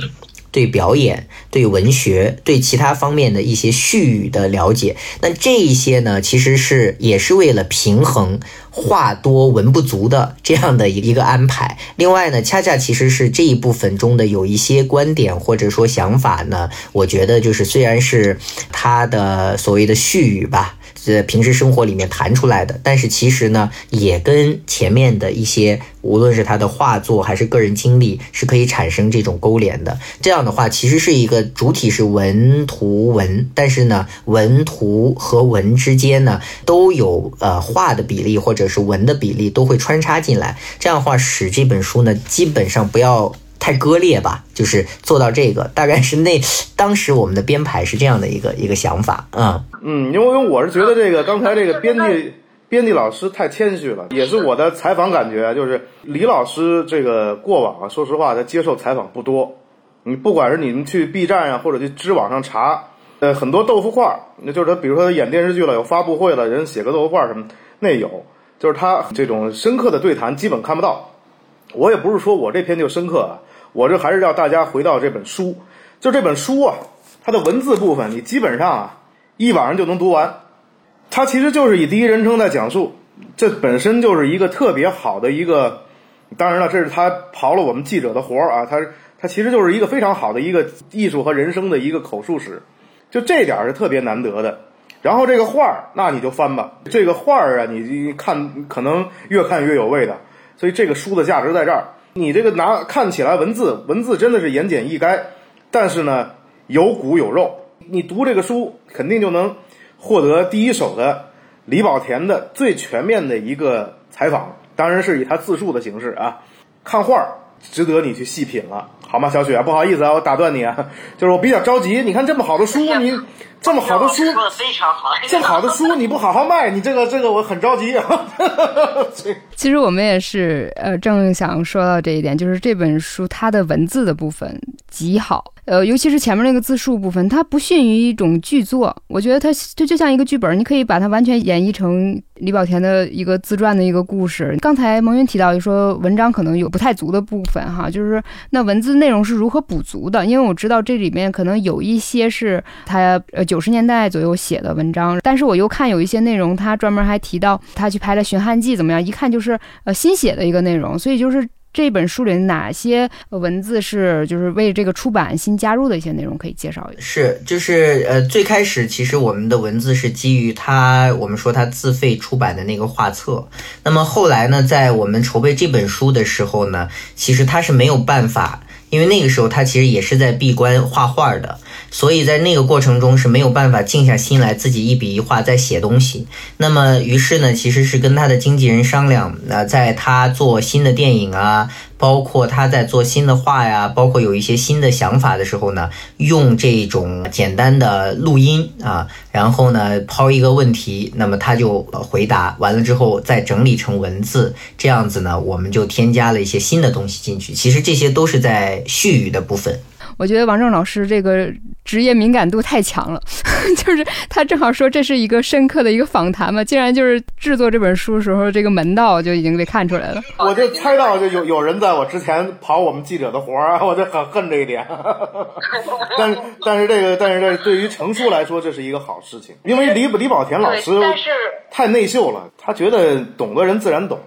对表演、对文学、对其他方面的一些絮语的了解，那这一些呢，其实是也是为了平衡话多文不足的这样的一个安排。另外呢，恰恰其实是这一部分中的有一些观点或者说想法呢，我觉得就是虽然是他的所谓的序语吧。在平时生活里面谈出来的，但是其实呢，也跟前面的一些，无论是他的画作还是个人经历，是可以产生这种勾连的。这样的话，其实是一个主体是文图文，但是呢，文图和文之间呢，都有呃画的比例或者是文的比例都会穿插进来。这样的话，使这本书呢，基本上不要。太割裂吧，就是做到这个，大概是那当时我们的编排是这样的一个一个想法，
嗯。嗯，因为因为我是觉得这个刚才这个编辑编辑老师太谦虚了，也是我的采访感觉，就是李老师这个过往啊，说实话他接受采访不多，你不管是你们去 B 站啊，或者去知网上查，呃，很多豆腐块，那就是他，比如说他演电视剧了，有发布会了，人写个豆腐块什么，那有，就是他这种深刻的对谈基本看不到，我也不是说我这篇就深刻啊。我这还是要大家回到这本书，就这本书啊，它的文字部分你基本上啊一晚上就能读完。它其实就是以第一人称在讲述，这本身就是一个特别好的一个。当然了，这是他刨了我们记者的活儿啊，他他其实就是一个非常好的一个艺术和人生的一个口述史，就这点是特别难得的。然后这个画儿，那你就翻吧，这个画儿啊，你看可能越看越有味道，所以这个书的价值在这儿。你这个拿看起来文字文字真的是言简意赅，但是呢有骨有肉。你读这个书肯定就能获得第一手的李保田的最全面的一个采访，当然是以他自述的形式啊。看画儿值得你去细品了，好吗？小雪，不好意思啊，我打断你啊，就是我比较着急。你看这么好的书，你这么好的书
说的非常好，(laughs)
这么好的书你不好好卖，你这个这个我很着急。(laughs) (laughs)
其实我们也是，呃，正想说到这一点，就是这本书它的文字的部分极好。呃，尤其是前面那个自述部分，它不逊于一种剧作。我觉得它它就像一个剧本，你可以把它完全演绎成李保田的一个自传的一个故事。刚才蒙云提到，就说文章可能有不太足的部分，哈，就是那文字内容是如何补足的？因为我知道这里面可能有一些是他呃九十年代左右写的文章，但是我又看有一些内容，他专门还提到他去拍了《寻汉记》怎么样？一看就是呃新写的一个内容，所以就是。这本书里哪些文字是就是为这个出版新加入的一些内容，可以介绍一下？
是，就是呃，最开始其实我们的文字是基于他，我们说他自费出版的那个画册。那么后来呢，在我们筹备这本书的时候呢，其实他是没有办法，因为那个时候他其实也是在闭关画画的。所以在那个过程中是没有办法静下心来自己一笔一画在写东西。那么于是呢，其实是跟他的经纪人商量，那在他做新的电影啊，包括他在做新的画呀，包括有一些新的想法的时候呢，用这种简单的录音啊，然后呢抛一个问题，那么他就回答完了之后再整理成文字，这样子呢，我们就添加了一些新的东西进去。其实这些都是在絮语的部分。
我觉得王正老师这个职业敏感度太强了，(laughs) 就是他正好说这是一个深刻的一个访谈嘛，竟然就是制作这本书时候这个门道就已经被看出来了。
我就猜到就有有人在我之前跑我们记者的活儿，我就很恨这一点。(laughs) 但但是这个但是这对于成书来说这是一个好事情，因为李李保田老师太内秀了，他觉得懂的人自然懂，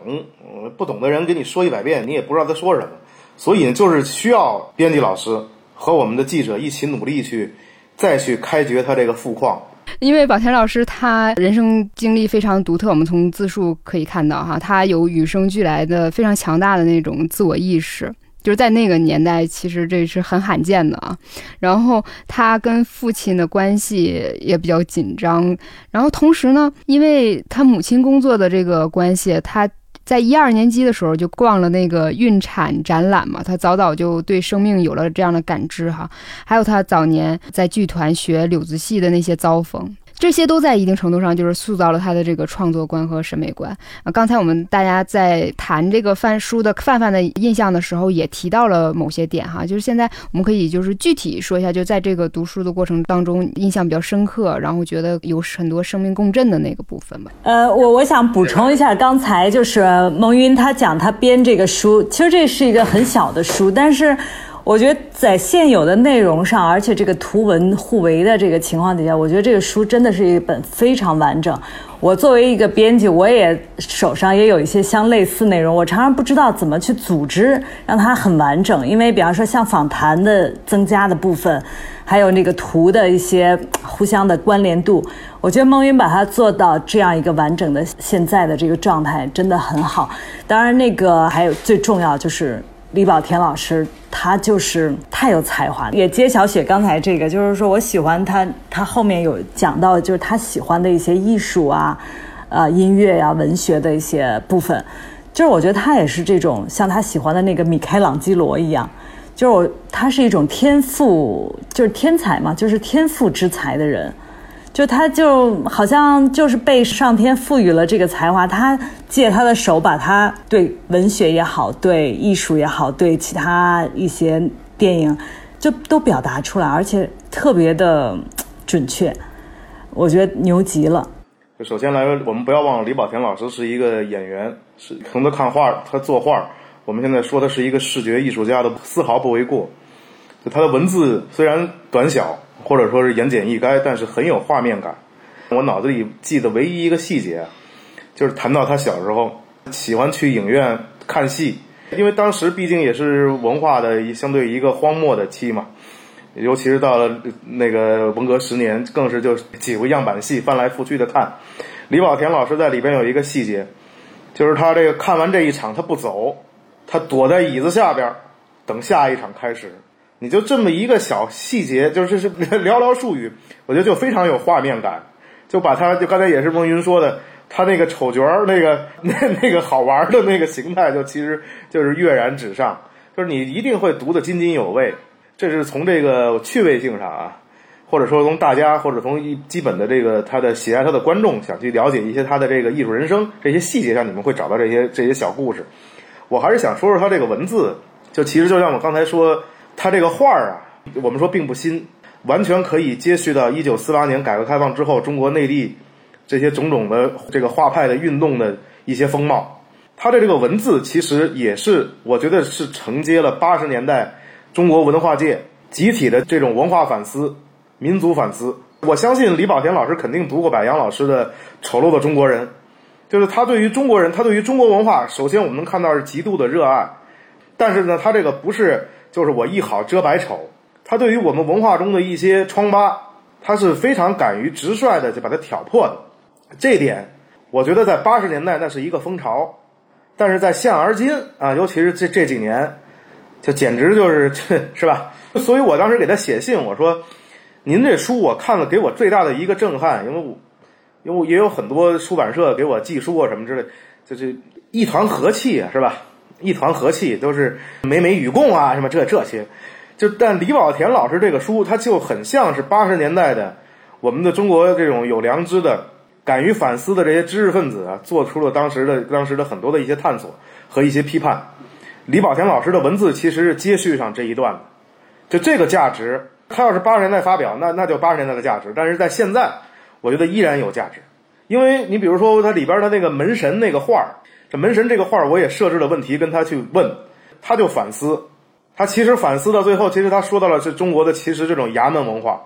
不懂的人给你说一百遍你也不知道他说什么，所以就是需要编辑老师。和我们的记者一起努力去，再去开掘他这个富矿。
因为宝田老师他人生经历非常独特，我们从自述可以看到哈，他有与生俱来的非常强大的那种自我意识，就是在那个年代其实这是很罕见的啊。然后他跟父亲的关系也比较紧张，然后同时呢，因为他母亲工作的这个关系，他。在一二年级的时候就逛了那个孕产展览嘛，他早早就对生命有了这样的感知哈。还有他早年在剧团学柳子戏的那些遭逢，这些都在一定程度上就是塑造了他的这个创作观和审美观啊。刚才我们大家在谈这个范书的范范的印象的时候，也提到了某些点哈，就是现在我们可以就是具体说一下，就在这个读书的过程当中，印象比较深刻，然后觉得有很多生命共振的那个部分吧。
呃，我我想补充一下，刚才就是蒙云他讲他编这个书，其实这是一个很小的书，但是。我觉得在现有的内容上，而且这个图文互为的这个情况底下，我觉得这个书真的是一本非常完整。我作为一个编辑，我也手上也有一些相类似内容，我常常不知道怎么去组织让它很完整。因为比方说像访谈的增加的部分，还有那个图的一些互相的关联度，我觉得孟云把它做到这样一个完整的现在的这个状态真的很好。当然，那个还有最重要就是。李保田老师，他就是太有才华，也接小雪刚才这个，就是说我喜欢他，他后面有讲到，就是他喜欢的一些艺术啊，呃，音乐呀，文学的一些部分，就是我觉得他也是这种像他喜欢的那个米开朗基罗一样，就是我他是一种天赋，就是天才嘛，就是天赋之才的人。就他就好像就是被上天赋予了这个才华，他借他的手把他对文学也好，对艺术也好，对其他一些电影，就都表达出来，而且特别的准确，我觉得牛极了。
首先来，我们不要忘了李保田老师是一个演员，是从他看画，他作画，我们现在说他是一个视觉艺术家的，丝毫不为过。他的文字虽然短小。或者说是言简意赅，但是很有画面感。我脑子里记得唯一一个细节，就是谈到他小时候喜欢去影院看戏，因为当时毕竟也是文化的相对一个荒漠的期嘛，尤其是到了那个文革十年，更是就几回样板戏翻来覆去的看。李保田老师在里边有一个细节，就是他这个看完这一场他不走，他躲在椅子下边等下一场开始。你就这么一个小细节，就是是寥寥数语，我觉得就非常有画面感，就把他就刚才也是孟云说的，他那个丑角儿那个 (laughs) 那那个好玩的那个形态，就其实就是跃然纸上，就是你一定会读得津津有味。这是从这个趣味性上啊，或者说从大家或者从一基本的这个他的喜爱他的观众想去了解一些他的这个艺术人生这些细节上，你们会找到这些这些小故事。我还是想说说他这个文字，就其实就像我刚才说。他这个画儿啊，我们说并不新，完全可以接续到一九四八年改革开放之后，中国内地这些种种的这个画派的运动的一些风貌。他的这个文字其实也是，我觉得是承接了八十年代中国文化界集体的这种文化反思、民族反思。我相信李保田老师肯定读过柏杨老师的《丑陋的中国人》，就是他对于中国人，他对于中国文化，首先我们能看到是极度的热爱，但是呢，他这个不是。就是我一好遮百丑，他对于我们文化中的一些疮疤，他是非常敢于直率的就把它挑破的。这点，我觉得在八十年代那是一个风潮，但是在现而今啊，尤其是这这几年，就简直就是 (laughs) 是吧？所以我当时给他写信，我说：“您这书我看了，给我最大的一个震撼，因为我因为也有很多出版社给我寄书啊什么之类，就是一团和气啊，是吧？”一团和气，都是美美与共啊，什么这这些，就但李保田老师这个书，他就很像是八十年代的我们的中国这种有良知的、敢于反思的这些知识分子啊，做出了当时的当时的很多的一些探索和一些批判。李保田老师的文字其实是接续上这一段的，就这个价值，他要是八十年代发表，那那就八十年代的价值，但是在现在，我觉得依然有价值，因为你比如说他里边的那个门神那个画儿。这门神这个画，我也设置了问题跟他去问，他就反思，他其实反思到最后，其实他说到了是中国的其实这种衙门文化，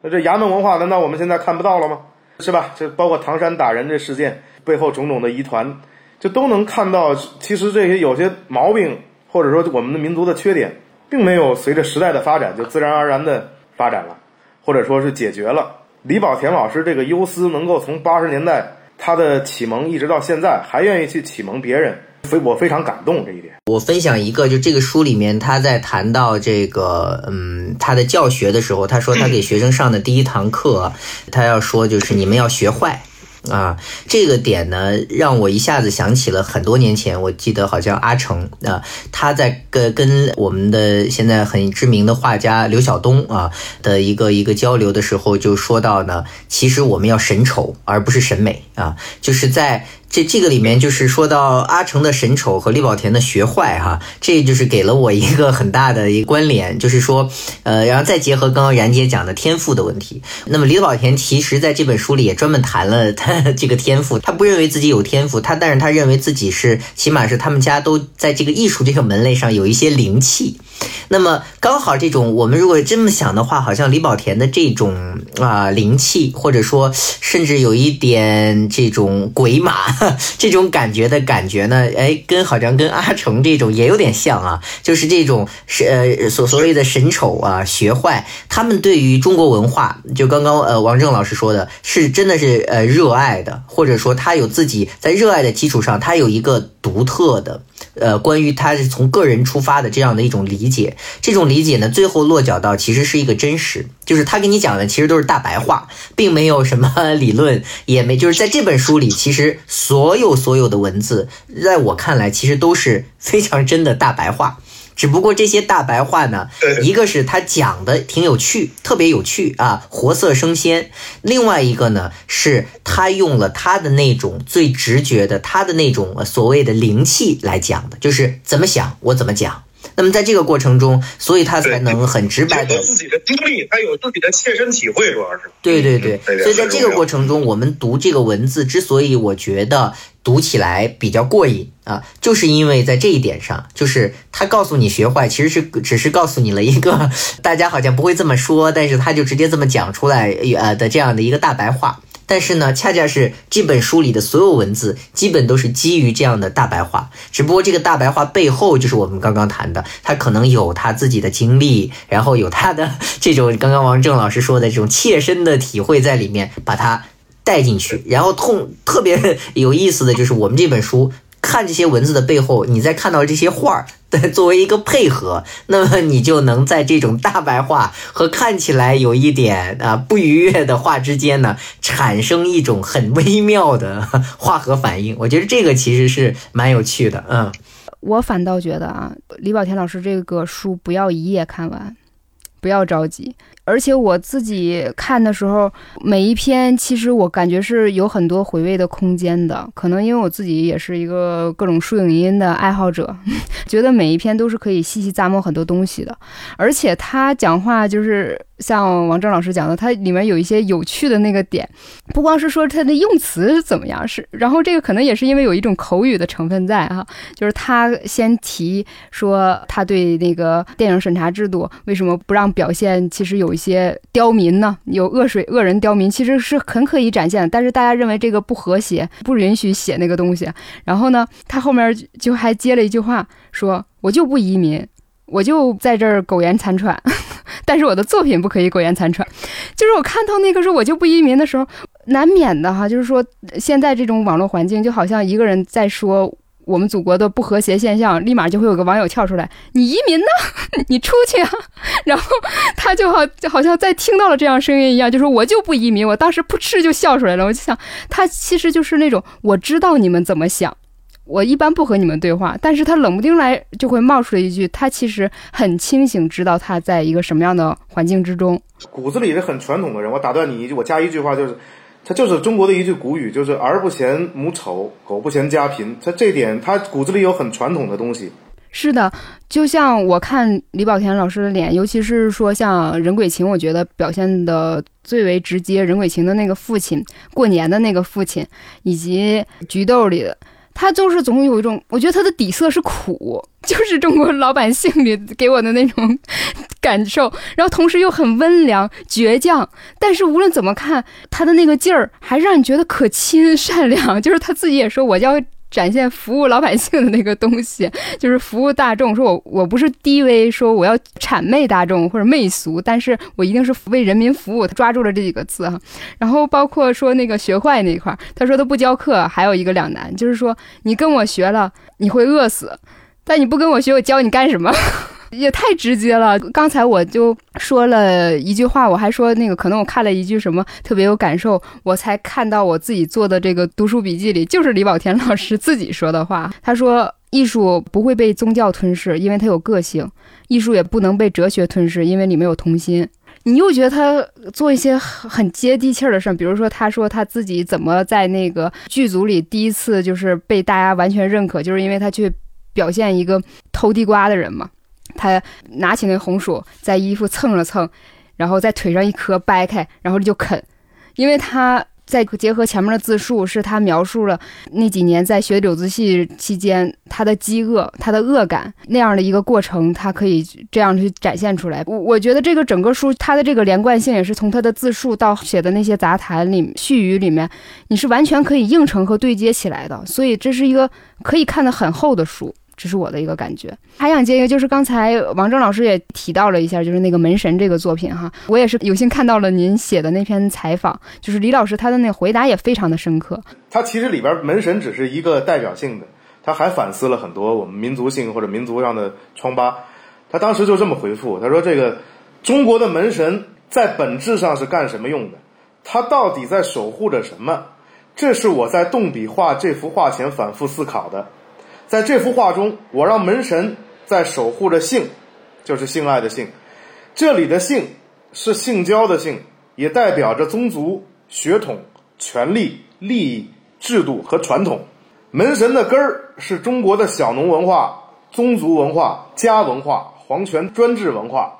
那这衙门文化难道我们现在看不到了吗？是吧？这包括唐山打人这事件背后种种的疑团，就都能看到，其实这些有些毛病或者说我们的民族的缺点，并没有随着时代的发展就自然而然的发展了，或者说是解决了。李保田老师这个忧思能够从八十年代。他的启蒙一直到现在还愿意去启蒙别人，非我非常感动这一点。
我分享一个，就这个书里面他在谈到这个，嗯，他的教学的时候，他说他给学生上的第一堂课，他要说就是你们要学坏，啊，这个点呢，让我一下子想起了很多年前，我记得好像阿成啊，他在跟跟我们的现在很知名的画家刘晓东啊的一个一个交流的时候，就说到呢，其实我们要审丑而不是审美啊，就是在。这这个里面就是说到阿成的神丑和李保田的学坏哈，这就是给了我一个很大的一个关联，就是说，呃，然后再结合刚刚然姐讲的天赋的问题，那么李保田其实在这本书里也专门谈了他这个天赋，他不认为自己有天赋，他但是他认为自己是起码是他们家都在这个艺术这个门类上有一些灵气。那么刚好这种，我们如果这么想的话，好像李保田的这种啊灵气，或者说甚至有一点这种鬼马 (laughs) 这种感觉的感觉呢，哎，跟好像跟阿成这种也有点像啊，就是这种是呃所所谓的神丑啊学坏，他们对于中国文化，就刚刚呃王正老师说的是真的是呃热爱的，或者说他有自己在热爱的基础上，他有一个独特的。呃，关于他是从个人出发的这样的一种理解，这种理解呢，最后落脚到其实是一个真实，就是他给你讲的其实都是大白话，并没有什么 (laughs) 理论，也没就是在这本书里，其实所有所有的文字，在我看来，其实都是非常真的大白话。只不过这些大白话呢，一个是他讲的挺有趣，特别有趣啊，活色生鲜；另外一个呢，是他用了他的那种最直觉的，他的那种所谓的灵气来讲的，就是怎么想我怎么讲。那么在这个过程中，所以他才能很直白的
自己的经历，他有自己的切身体会，主要是
对对对。所以在这个过程中，我们读这个文字之所以我觉得。读起来比较过瘾啊，就是因为在这一点上，就是他告诉你学坏，其实是只是告诉你了一个 (laughs) 大家好像不会这么说，但是他就直接这么讲出来呃的这样的一个大白话。但是呢，恰恰是这本书里的所有文字，基本都是基于这样的大白话。只不过这个大白话背后，就是我们刚刚谈的，他可能有他自己的经历，然后有他的 (laughs) 这种刚刚王正老师说的这种切身的体会在里面，把它。带进去，然后痛特别有意思的就是我们这本书看这些文字的背后，你再看到这些画儿的作为一个配合，(laughs) 那么你就能在这种大白话和看起来有一点啊不愉悦的话之间呢，产生一种很微妙的 (laughs) 化合反应。我觉得这个其实是蛮有趣的。嗯，
我反倒觉得啊，李保田老师这个书不要一页看完，不要着急。而且我自己看的时候，每一篇其实我感觉是有很多回味的空间的。可能因为我自己也是一个各种树影音的爱好者，(laughs) 觉得每一篇都是可以细细咂摸很多东西的。而且他讲话就是。像王正老师讲的，它里面有一些有趣的那个点，不光是说它的用词是怎么样，是然后这个可能也是因为有一种口语的成分在哈，就是他先提说他对那个电影审查制度为什么不让表现，其实有一些刁民呢，有恶水恶人刁民，其实是很可以展现，但是大家认为这个不和谐，不允许写那个东西。然后呢，他后面就还接了一句话，说我就不移民。我就在这儿苟延残喘，(laughs) 但是我的作品不可以苟延残喘。就是我看到那个说我就不移民的时候，难免的哈，就是说现在这种网络环境，就好像一个人在说我们祖国的不和谐现象，立马就会有个网友跳出来：“你移民呢？(laughs) 你出去啊！”然后他就好就好像在听到了这样声音一样，就说我就不移民。我当时噗嗤就笑出来了，我就想他其实就是那种我知道你们怎么想。我一般不和你们对话，但是他冷不丁来就会冒出来一句，他其实很清醒，知道他在一个什么样的环境之中，
骨子里是很传统的人。我打断你一句，我加一句话，就是，他就是中国的一句古语，就是儿不嫌母丑，狗不嫌家贫。他这点，他骨子里有很传统的东西。
是的，就像我看李保田老师的脸，尤其是说像任鬼情，我觉得表现的最为直接。任鬼情的那个父亲，过年的那个父亲，以及菊豆里的。他就是总有一种，我觉得他的底色是苦，(laughs) 就是中国老百姓里给我的那种感受，然后同时又很温良倔强，但是无论怎么看，他的那个劲儿还是让你觉得可亲善良，(laughs) 就是他自己也说，我叫。展现服务老百姓的那个东西，(laughs) 就是服务大众。说我我不是低微，说我要谄媚大众或者媚俗，但是我一定是为人民服务。他抓住了这几个字哈，然后包括说那个学坏那一块，他说他不教课，还有一个两难，就是说你跟我学了你会饿死，但你不跟我学，我教你干什么？也太直接了。刚才我就说了一句话，我还说那个可能我看了一句什么特别有感受，我才看到我自己做的这个读书笔记里，就是李保田老师自己说的话。他说：“艺术不会被宗教吞噬，因为它有个性；艺术也不能被哲学吞噬，因为里面有童心。”你又觉得他做一些很接地气儿的事儿，比如说他说他自己怎么在那个剧组里第一次就是被大家完全认可，就是因为他去表现一个偷地瓜的人嘛。他拿起那红薯在衣服蹭了蹭，然后在腿上一磕掰开，然后就啃，因为他。再结合前面的自述，是他描述了那几年在学柳子戏期间他的饥饿、他的恶感那样的一个过程，他可以这样去展现出来。我我觉得这个整个书它的这个连贯性也是从他的自述到写的那些杂谈里絮语里面，你是完全可以映成和对接起来的，所以这是一个可以看得很厚的书。这是我的一个感觉，还想接一个，就是刚才王峥老师也提到了一下，就是那个门神这个作品哈，我也是有幸看到了您写的那篇采访，就是李老师他的那个回答也非常的深刻。
他其实里边门神只是一个代表性的，他还反思了很多我们民族性或者民族上的疮疤。他当时就这么回复，他说：“这个中国的门神在本质上是干什么用的？他到底在守护着什么？这是我在动笔画这幅画前反复思考的。”在这幅画中，我让门神在守护着性，就是性爱的性。这里的性是性交的性，也代表着宗族、血统、权力、利益、制度和传统。门神的根儿是中国的小农文化、宗族文化、家文化、皇权专制文化。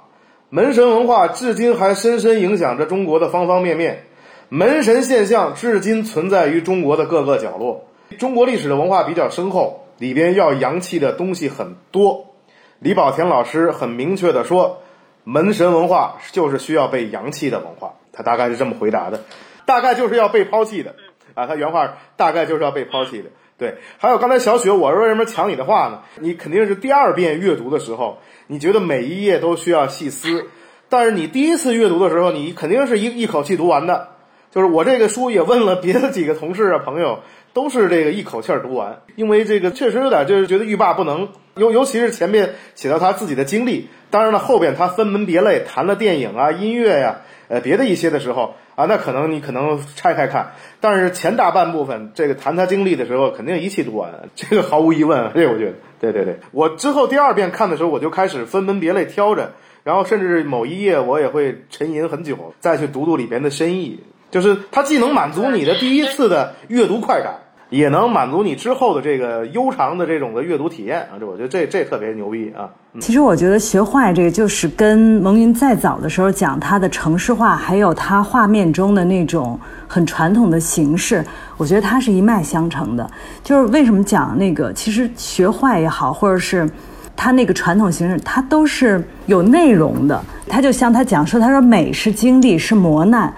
门神文化至今还深深影响着中国的方方面面。门神现象至今存在于中国的各个角落。中国历史的文化比较深厚。里边要洋气的东西很多，李保田老师很明确的说，门神文化就是需要被洋气的文化，他大概是这么回答的，大概就是要被抛弃的，啊，他原话大概就是要被抛弃的。对，还有刚才小雪，我是为什么抢你的话呢？你肯定是第二遍阅读的时候，你觉得每一页都需要细思，但是你第一次阅读的时候，你肯定是一一口气读完的。就是我这个书也问了别的几个同事啊朋友。都是这个一口气儿读完，因为这个确实有点就是觉得欲罢不能，尤尤其是前面写到他自己的经历，当然了后边他分门别类谈了电影啊、音乐呀、呃别的一些的时候啊，那可能你可能拆开看，但是前大半部分这个谈他经历的时候，肯定一气读完，这个毫无疑问，这我觉得，对对对，我之后第二遍看的时候，我就开始分门别类挑着，然后甚至某一页我也会沉吟很久，再去读读里边的深意。就是它既能满足你的第一次的阅读快感，也能满足你之后的这个悠长的这种的阅读体验啊！这我觉得这这特别牛逼啊！
其实我觉得学坏这个就是跟蒙云再早的时候讲他的城市化，还有他画面中的那种很传统的形式，我觉得它是一脉相承的。就是为什么讲那个，其实学坏也好，或者是他那个传统形式，它都是有内容的。他就像他讲说，他说美是经历，是磨难。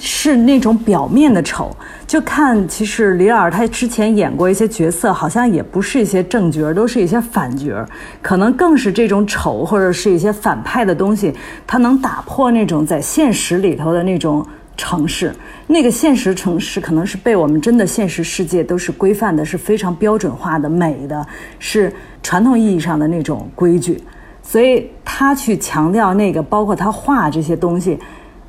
是那种表面的丑，就看其实李老师他之前演过一些角色，好像也不是一些正角，都是一些反角，可能更是这种丑或者是一些反派的东西，他能打破那种在现实里头的那种城市，那个现实城市可能是被我们真的现实世界都是规范的，是非常标准化的美的，是传统意义上的那种规矩，所以他去强调那个，包括他画这些东西。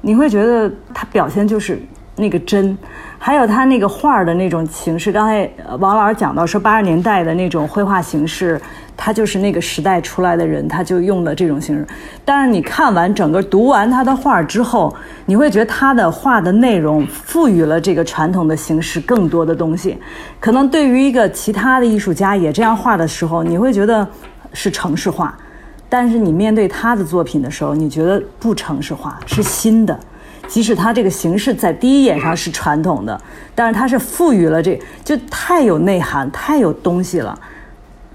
你会觉得他表现就是那个真，还有他那个画的那种形式。刚才王老师讲到说八十年代的那种绘画形式，他就是那个时代出来的人，他就用了这种形式。但是你看完整个读完他的画之后，你会觉得他的画的内容赋予了这个传统的形式更多的东西。可能对于一个其他的艺术家也这样画的时候，你会觉得是城市化。但是你面对他的作品的时候，你觉得不城市化，是新的。即使他这个形式在第一眼上是传统的，但是他是赋予了这就太有内涵，太有东西了。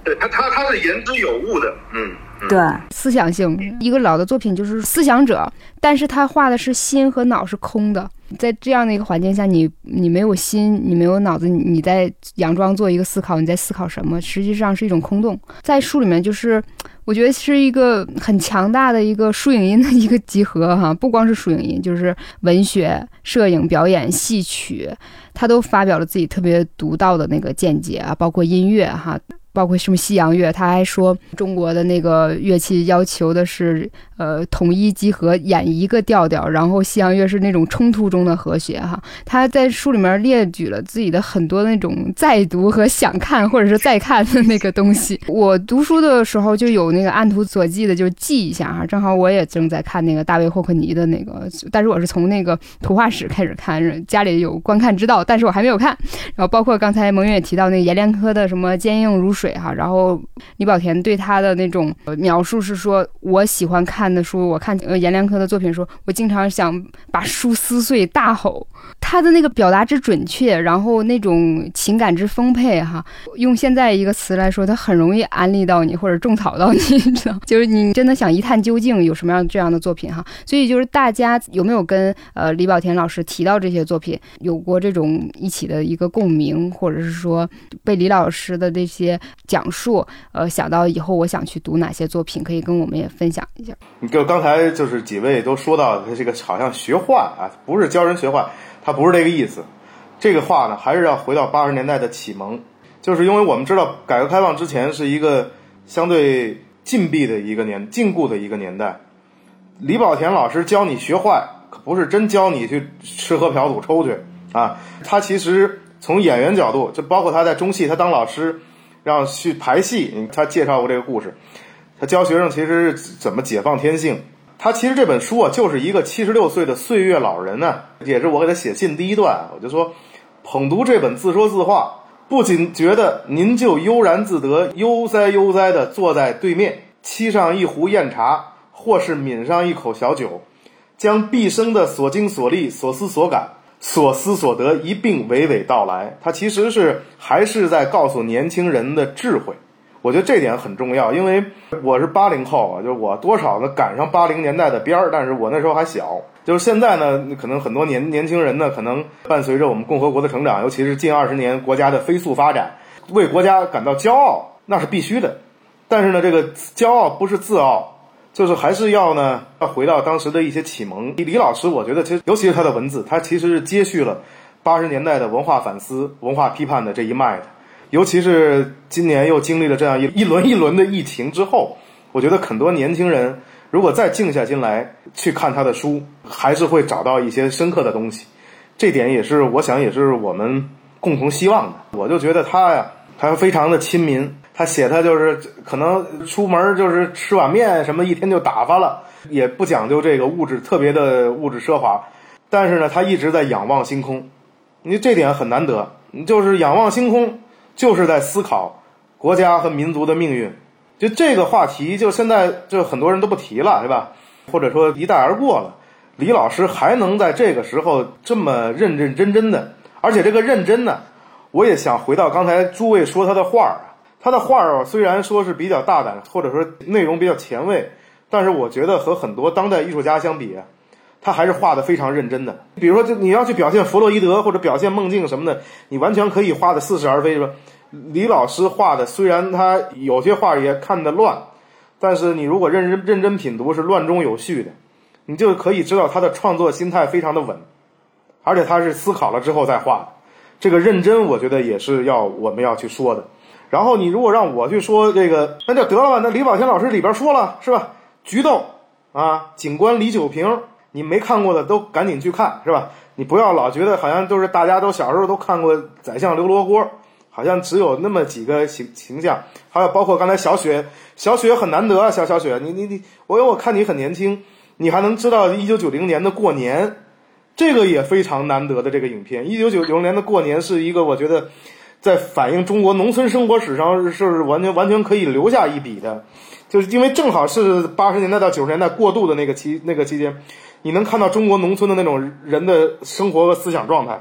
对他，他他是言之有物的，嗯，
对，
思想性。一个老的作品就是思想者，但是他画的是心和脑是空的。在这样的一个环境下，你你没有心，你没有脑子，你在佯装做一个思考，你在思考什么？实际上是一种空洞。在书里面就是。我觉得是一个很强大的一个书影音的一个集合哈，(laughs) 不光是书影音，就是文学、摄影、表演、戏曲，他都发表了自己特别独到的那个见解啊，包括音乐哈。包括什么西洋乐，他还说中国的那个乐器要求的是呃统一集合演一个调调，然后西洋乐是那种冲突中的和谐哈。他在书里面列举了自己的很多那种再读和想看或者是再看的那个东西。(laughs) 我读书的时候就有那个按图索骥的，就记一下哈。正好我也正在看那个大卫霍克尼的那个，但是我是从那个图画史开始看，家里有观看之道，但是我还没有看。然后包括刚才蒙远也提到那个阎连科的什么坚硬如水哈，然后李保田对他的那种描述是说，我喜欢看的书，我看呃阎连科的作品，说我经常想把书撕碎大吼。他的那个表达之准确，然后那种情感之丰沛哈，用现在一个词来说，他很容易安利到你或者种草到你，(laughs) 你知道？就是你真的想一探究竟，有什么样这样的作品哈？所以就是大家有没有跟呃李保田老师提到这些作品，有过这种一起的一个共鸣，或者是说被李老师的这些讲述，呃，想到以后我想去读哪些作品，可以跟我们也分享一下。
你就刚才就是几位都说到，他这个好像学画啊，不是教人学画。他不是这个意思，这个话呢，还是要回到八十年代的启蒙，就是因为我们知道，改革开放之前是一个相对禁闭的一个年禁锢的一个年代。李保田老师教你学坏，可不是真教你去吃喝嫖赌抽去啊。他其实从演员角度，就包括他在中戏，他当老师让去排戏，他介绍过这个故事。他教学生其实怎么解放天性。他其实这本书啊，就是一个七十六岁的岁月老人呢，也是我给他写信第一段，我就说，捧读这本自说自话，不仅觉得您就悠然自得、悠哉悠哉的坐在对面，沏上一壶酽茶，或是抿上一口小酒，将毕生的所经所历、所思所感、所思所得一并娓娓道来。他其实是还是在告诉年轻人的智慧。我觉得这点很重要，因为我是八零后啊，就是我多少呢赶上八零年代的边儿，但是我那时候还小。就是现在呢，可能很多年年轻人呢，可能伴随着我们共和国的成长，尤其是近二十年国家的飞速发展，为国家感到骄傲，那是必须的。但是呢，这个骄傲不是自傲，就是还是要呢，要回到当时的一些启蒙。李老师，我觉得其实尤其是他的文字，他其实是接续了八十年代的文化反思、文化批判的这一脉的。尤其是今年又经历了这样一一轮一轮的疫情之后，我觉得很多年轻人如果再静下心来去看他的书，还是会找到一些深刻的东西。这点也是我想也是我们共同希望的。我就觉得他呀，他非常的亲民。他写他就是可能出门就是吃碗面什么，一天就打发了，也不讲究这个物质特别的物质奢华。但是呢，他一直在仰望星空，你这点很难得，你就是仰望星空。就是在思考国家和民族的命运，就这个话题，就现在就很多人都不提了，对吧？或者说一带而过了。李老师还能在这个时候这么认认真真的，而且这个认真呢，我也想回到刚才诸位说他的话儿啊，他的画儿虽然说是比较大胆，或者说内容比较前卫，但是我觉得和很多当代艺术家相比。他还是画的非常认真的，比如说，就你要去表现弗洛伊德或者表现梦境什么的，你完全可以画的似是而非。说李老师画的，虽然他有些画也看得乱，但是你如果认真认真品读，是乱中有序的，你就可以知道他的创作心态非常的稳，而且他是思考了之后再画的。这个认真，我觉得也是要我们要去说的。然后你如果让我去说这个，那就得了吧。那李保田老师里边说了是吧？菊豆啊，警官李九平。你没看过的都赶紧去看，是吧？你不要老觉得好像都是大家都小时候都看过宰相刘罗锅，好像只有那么几个形形象。还有包括刚才小雪，小雪很难得啊，小小雪，你你你，我我看你很年轻，你还能知道一九九零年的过年，这个也非常难得的这个影片。一九九零年的过年是一个我觉得在反映中国农村生活史上是完全完全可以留下一笔的，就是因为正好是八十年代到九十年代过渡的那个期那个期间。你能看到中国农村的那种人的生活和思想状态，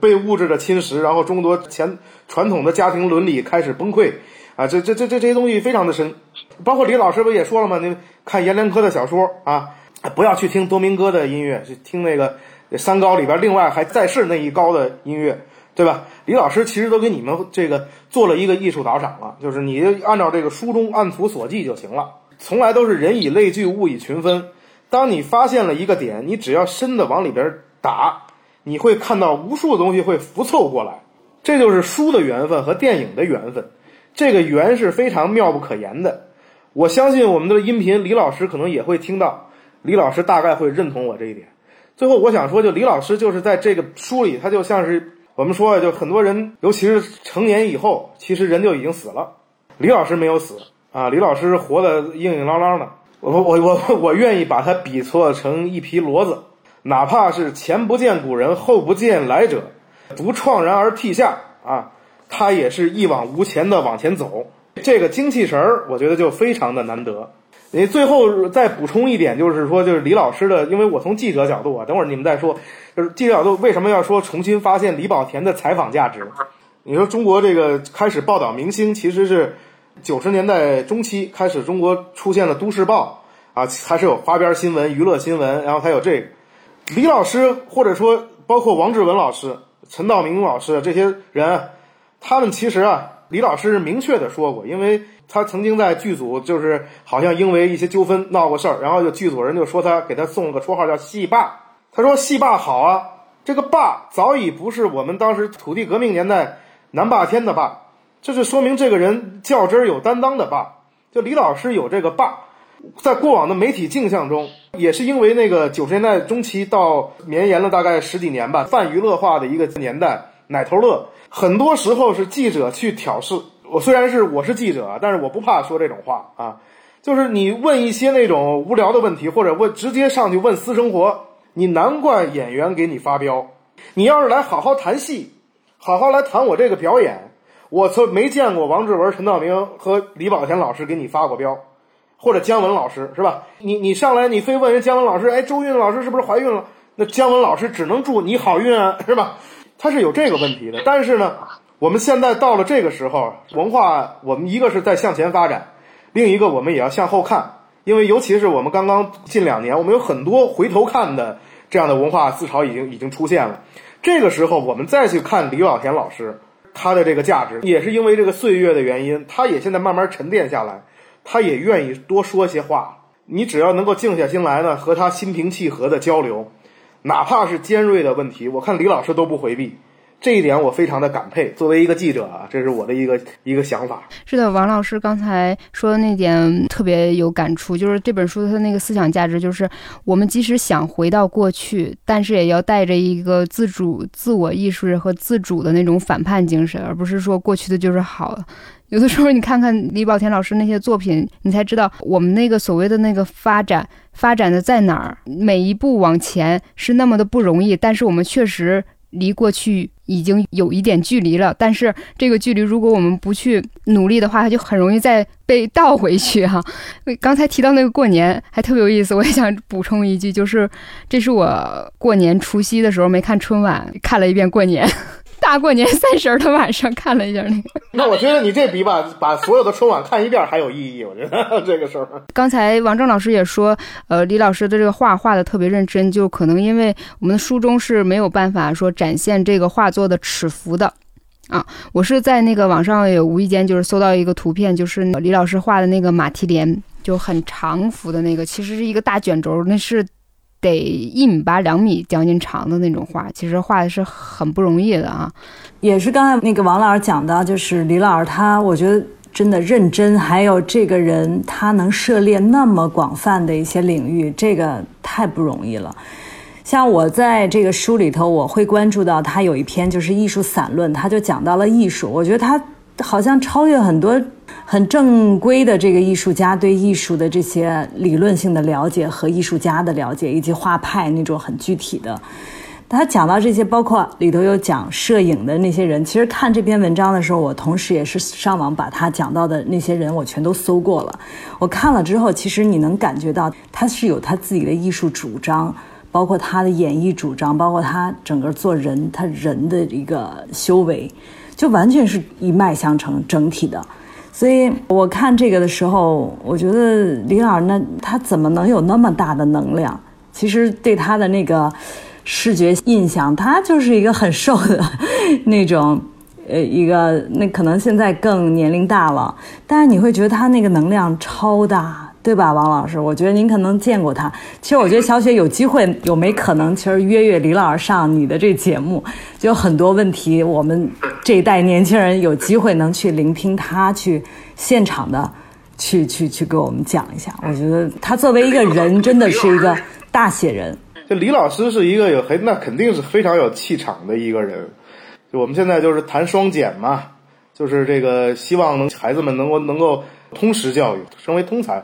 被物质的侵蚀，然后中国前传统的家庭伦理开始崩溃，啊，这这这这这些东西非常的深，包括李老师不也说了吗？你看阎连科的小说啊，不要去听多明戈的音乐，去听那个三高里边另外还在世那一高的音乐，对吧？李老师其实都给你们这个做了一个艺术导赏了，就是你按照这个书中按图索骥就行了，从来都是人以类聚，物以群分。当你发现了一个点，你只要深的往里边打，你会看到无数的东西会浮凑过来。这就是书的缘分和电影的缘分。这个缘是非常妙不可言的。我相信我们的音频李老师可能也会听到，李老师大概会认同我这一点。最后我想说，就李老师就是在这个书里，他就像是我们说，就很多人，尤其是成年以后，其实人就已经死了。李老师没有死啊，李老师活得硬硬朗朗的。我我我我愿意把他比作成一匹骡子，哪怕是前不见古人，后不见来者，独怆然而涕下啊，他也是一往无前的往前走。这个精气神儿，我觉得就非常的难得。你最后再补充一点，就是说，就是李老师的，因为我从记者角度啊，等会儿你们再说，就是记者角度为什么要说重新发现李保田的采访价值？你说中国这个开始报道明星，其实是九十年代中期开始，中国出现了《都市报》啊，还是有花边新闻、娱乐新闻，然后才有这个李老师，或者说包括王志文老师、陈道明老师这些人，他们其实啊。李老师明确的说过，因为他曾经在剧组，就是好像因为一些纠纷闹过事儿，然后就剧组人就说他给他送了个绰号叫“戏霸”。他说“戏霸”好啊，这个“霸”早已不是我们当时土地革命年代南霸天的“霸”，这就说明这个人较真儿有担当的“霸”。就李老师有这个“霸”，在过往的媒体镜像中，也是因为那个九十年代中期到绵延了大概十几年吧，泛娱乐化的一个年代，奶头乐。很多时候是记者去挑事。我虽然是我是记者，但是我不怕说这种话啊。就是你问一些那种无聊的问题，或者问直接上去问私生活，你难怪演员给你发飙。你要是来好好谈戏，好好来谈我这个表演，我从没见过王志文、陈道明和李保田老师给你发过飙，或者姜文老师是吧？你你上来你非问人姜文老师，哎，周韵老师是不是怀孕了？那姜文老师只能祝你好运啊，是吧？他是有这个问题的，但是呢，我们现在到了这个时候，文化我们一个是在向前发展，另一个我们也要向后看，因为尤其是我们刚刚近两年，我们有很多回头看的这样的文化思潮已经已经出现了。这个时候，我们再去看李保田老师他的这个价值，也是因为这个岁月的原因，他也现在慢慢沉淀下来，他也愿意多说些话。你只要能够静下心来呢，和他心平气和的交流。哪怕是尖锐的问题，我看李老师都不回避，这一点我非常的感佩。作为一个记者啊，这是我的一个一个想法。
是的，王老师刚才说的那点特别有感触，就是这本书它那个思想价值，就是我们即使想回到过去，但是也要带着一个自主、自我意识和自主的那种反叛精神，而不是说过去的就是好。有的时候，你看看李保田老师那些作品，你才知道我们那个所谓的那个发展，发展的在哪儿？每一步往前是那么的不容易，但是我们确实离过去已经有一点距离了。但是这个距离，如果我们不去努力的话，它就很容易再被倒回去哈。(laughs) 刚才提到那个过年还特别有意思，我也想补充一句，就是这是我过年除夕的时候没看春晚，看了一遍过年。大过年三十的晚上看了一下那个，
那我觉得你这比把把所有的春晚看一遍还有意义。我觉得 (laughs) 这个事儿。
刚才王正老师也说，呃，李老师的这个画画的特别认真，就可能因为我们的书中是没有办法说展现这个画作的尺幅的，啊，我是在那个网上也无意间就是搜到一个图片，就是李老师画的那个马蹄莲，就很长幅的那个，其实是一个大卷轴，那是。得一米八、两米将近长的那种画，其实画的是很不容易的啊。
也是刚才那个王老师讲的，就是李老师他，我觉得真的认真，还有这个人他能涉猎那么广泛的一些领域，这个太不容易了。像我在这个书里头，我会关注到他有一篇就是艺术散论，他就讲到了艺术，我觉得他好像超越很多。很正规的这个艺术家对艺术的这些理论性的了解和艺术家的了解，以及画派那种很具体的，他讲到这些，包括里头有讲摄影的那些人。其实看这篇文章的时候，我同时也是上网把他讲到的那些人我全都搜过了。我看了之后，其实你能感觉到他是有他自己的艺术主张，包括他的演绎主张，包括他整个做人他人的一个修为，就完全是一脉相承整体的。所以我看这个的时候，我觉得李老师那他怎么能有那么大的能量？其实对他的那个视觉印象，他就是一个很瘦的那种，呃，一个那可能现在更年龄大了，但是你会觉得他那个能量超大，对吧，王老师？我觉得您可能见过他。其实我觉得小雪有机会有没可能，其实约约李老师上你的这节目，就有很多问题，我们这一代年轻人有机会能去聆听他去现场的，去去去给我们讲一下。我觉得他作为一个人，真的是一个大写人。
这李老师是一个有很那肯定是非常有气场的一个人。就我们现在就是谈双减嘛，就是这个希望能孩子们能够能够通识教育，成为通才。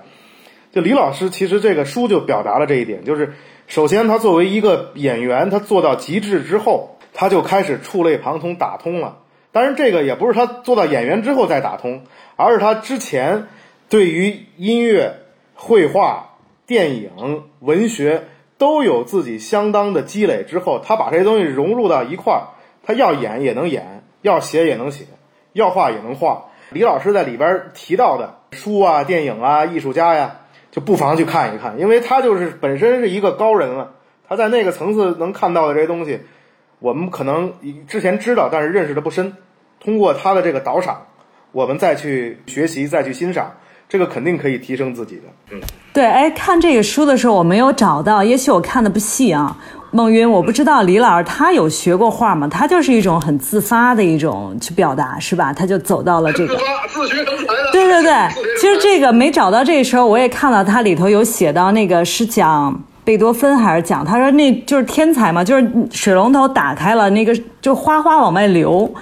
就李老师其实这个书就表达了这一点，就是首先他作为一个演员，他做到极致之后，他就开始触类旁通，打通了。当然，这个也不是他做到演员之后再打通，而是他之前对于音乐、绘画、电影、文学都有自己相当的积累之后，他把这些东西融入到一块儿。他要演也能演，要写也能写，要画也能画。李老师在里边提到的书啊、电影啊、艺术家呀，就不妨去看一看，因为他就是本身是一个高人了。他在那个层次能看到的这些东西，我们可能之前知道，但是认识的不深。通过他的这个导赏，我们再去学习、再去欣赏，这个肯定可以提升自己的。嗯，
对，哎，看这个书的时候我没有找到，也许我看的不细啊。孟云，我不知道李老师他有学过画吗？他就是一种很自发的一种去表达，是吧？他就走到了这个
自发自学成才的。
对对对，其实这个没找到这时候，我也看到他里头有写到那个是讲贝多芬还是讲，他说那就是天才嘛，就是水龙头打开了，那个就哗哗往外流。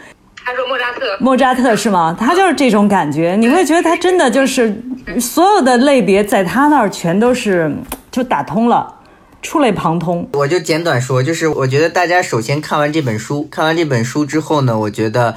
他说莫扎特，
莫扎特是吗？他就是这种感觉，你会觉得他真的就是所有的类别在他那儿全都是就打通了。触类旁通，
我就简短说，就是我觉得大家首先看完这本书，看完这本书之后呢，我觉得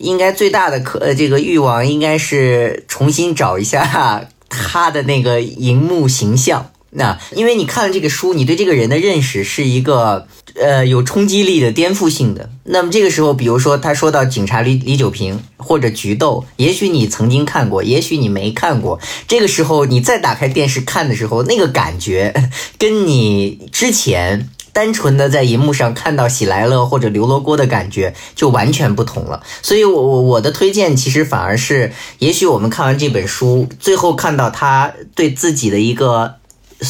应该最大的可呃这个欲望应该是重新找一下 (laughs) 他的那个荧幕形象。那因为你看了这个书，你对这个人的认识是一个呃有冲击力的、颠覆性的。那么这个时候，比如说他说到警察李李九平或者菊豆，也许你曾经看过，也许你没看过。这个时候你再打开电视看的时候，那个感觉跟你之前单纯的在荧幕上看到喜来乐或者刘罗锅的感觉就完全不同了。所以，我我我的推荐其实反而是，也许我们看完这本书，最后看到他对自己的一个。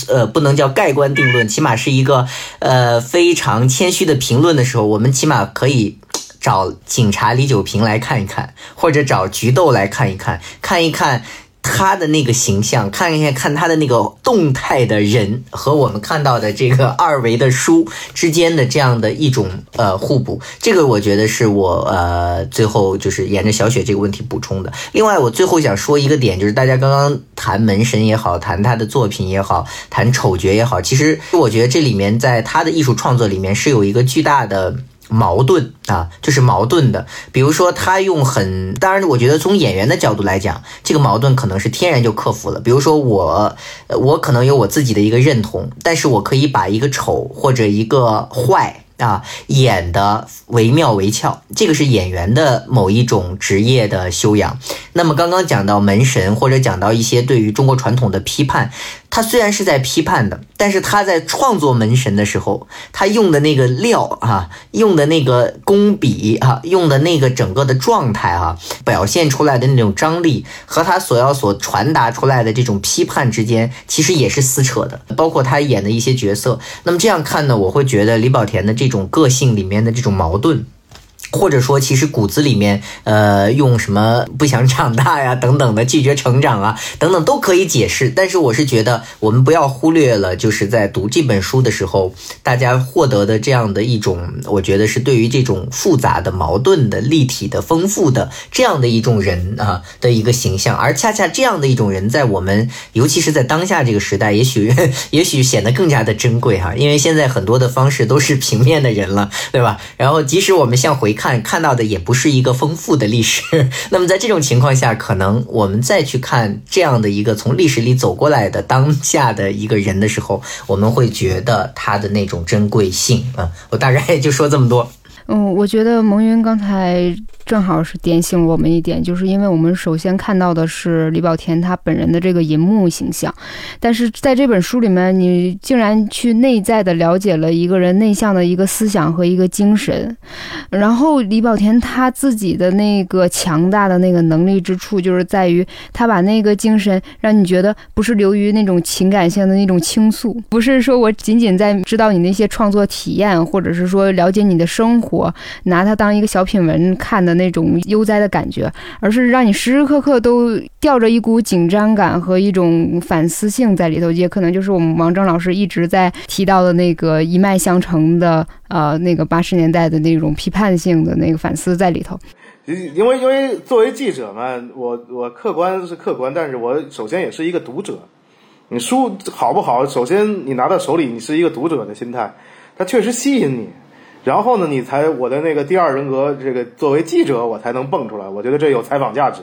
呃，不能叫盖棺定论，起码是一个呃非常谦虚的评论的时候，我们起码可以找警察李九平来看一看，或者找菊豆来看一看，看一看。他的那个形象，看一下看他的那个动态的人和我们看到的这个二维的书之间的这样的一种呃互补，这个我觉得是我呃最后就是沿着小雪这个问题补充的。另外，我最后想说一个点，就是大家刚刚谈门神也好，谈他的作品也好，谈丑角也好，其实我觉得这里面在他的艺术创作里面是有一个巨大的。矛盾啊，就是矛盾的。比如说，他用很，当然，我觉得从演员的角度来讲，这个矛盾可能是天然就克服了。比如说我，我可能有我自己的一个认同，但是我可以把一个丑或者一个坏啊演的惟妙惟肖，这个是演员的某一种职业的修养。那么刚刚讲到门神，或者讲到一些对于中国传统的批判。他虽然是在批判的，但是他在创作门神的时候，他用的那个料啊，用的那个工笔啊，用的那个整个的状态啊，表现出来的那种张力，和他所要所传达出来的这种批判之间，其实也是撕扯的。包括他演的一些角色，那么这样看呢，我会觉得李保田的这种个性里面的这种矛盾。或者说，其实骨子里面，呃，用什么不想长大呀，等等的拒绝成长啊，等等都可以解释。但是我是觉得，我们不要忽略了，就是在读这本书的时候，大家获得的这样的一种，我觉得是对于这种复杂的、矛盾的、立体的、丰富的这样的一种人啊的一个形象。而恰恰这样的一种人，在我们尤其是在当下这个时代，也许 (laughs) 也许显得更加的珍贵哈，因为现在很多的方式都是平面的人了，对吧？然后即使我们向回看。看看到的也不是一个丰富的历史，(laughs) 那么在这种情况下，可能我们再去看这样的一个从历史里走过来的当下的一个人的时候，我们会觉得他的那种珍贵性啊。我大概就说这么多。
嗯，我觉得蒙云刚才正好是点醒我们一点，就是因为我们首先看到的是李保田他本人的这个银幕形象，但是在这本书里面，你竟然去内在的了解了一个人内向的一个思想和一个精神，然后李保田他自己的那个强大的那个能力之处，就是在于他把那个精神让你觉得不是流于那种情感性的那种倾诉，(laughs) 不是说我仅仅在知道你那些创作体验，或者是说了解你的生活，拿它当一个小品文看的那种悠哉的感觉，而是让你时时刻刻都吊着一股紧张感和一种反思性在里头，也可能就是我们王铮老师一直在提到的那个一脉相承的，呃，那个八十年代的那种批判性的那个反思在里头。
因为因为作为记者嘛，我我客观是客观，但是我首先也是一个读者。你书好不好？首先你拿到手里，你是一个读者的心态，它确实吸引你。然后呢，你才我的那个第二人格，这个作为记者，我才能蹦出来。我觉得这有采访价值。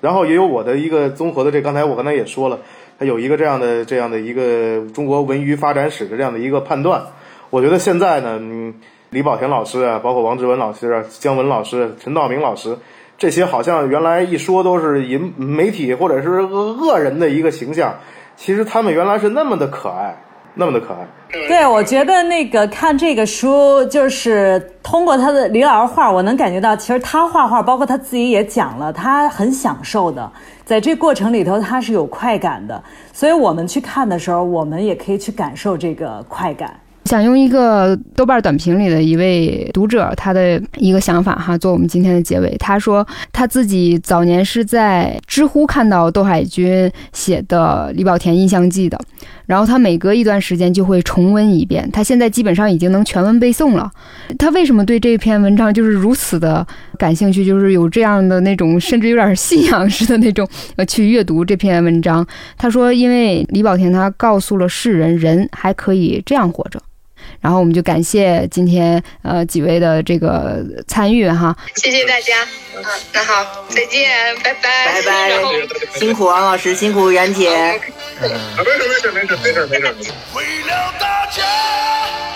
然后也有我的一个综合的，这刚才我刚才也说了，他有一个这样的这样的一个中国文娱发展史的这样的一个判断。我觉得现在呢，嗯。李保田老师啊，包括王志文老师啊、姜文老师、陈道明老师，这些好像原来一说都是银媒体或者是恶人的一个形象，其实他们原来是那么的可爱，那么的可爱。
对，我觉得那个看这个书，就是通过他的李老师画，我能感觉到，其实他画画，包括他自己也讲了，他很享受的，在这过程里头他是有快感的，所以我们去看的时候，我们也可以去感受这个快感。
想用一个豆瓣短评里的一位读者他的一个想法哈，做我们今天的结尾。他说他自己早年是在知乎看到窦海军写的《李保田印象记》的，然后他每隔一段时间就会重温一遍。他现在基本上已经能全文背诵了。他为什么对这篇文章就是如此的感兴趣？就是有这样的那种甚至有点信仰似的那种呃去阅读这篇文章。他说，因为李保田他告诉了世人，人还可以这样活着。然后我们就感谢今天呃几位的这个参与哈，
谢谢大家，嗯，那好，再见，拜拜，
拜拜，辛苦王老师，辛苦袁姐，
啊，没事没事没事没事没事。为了大家。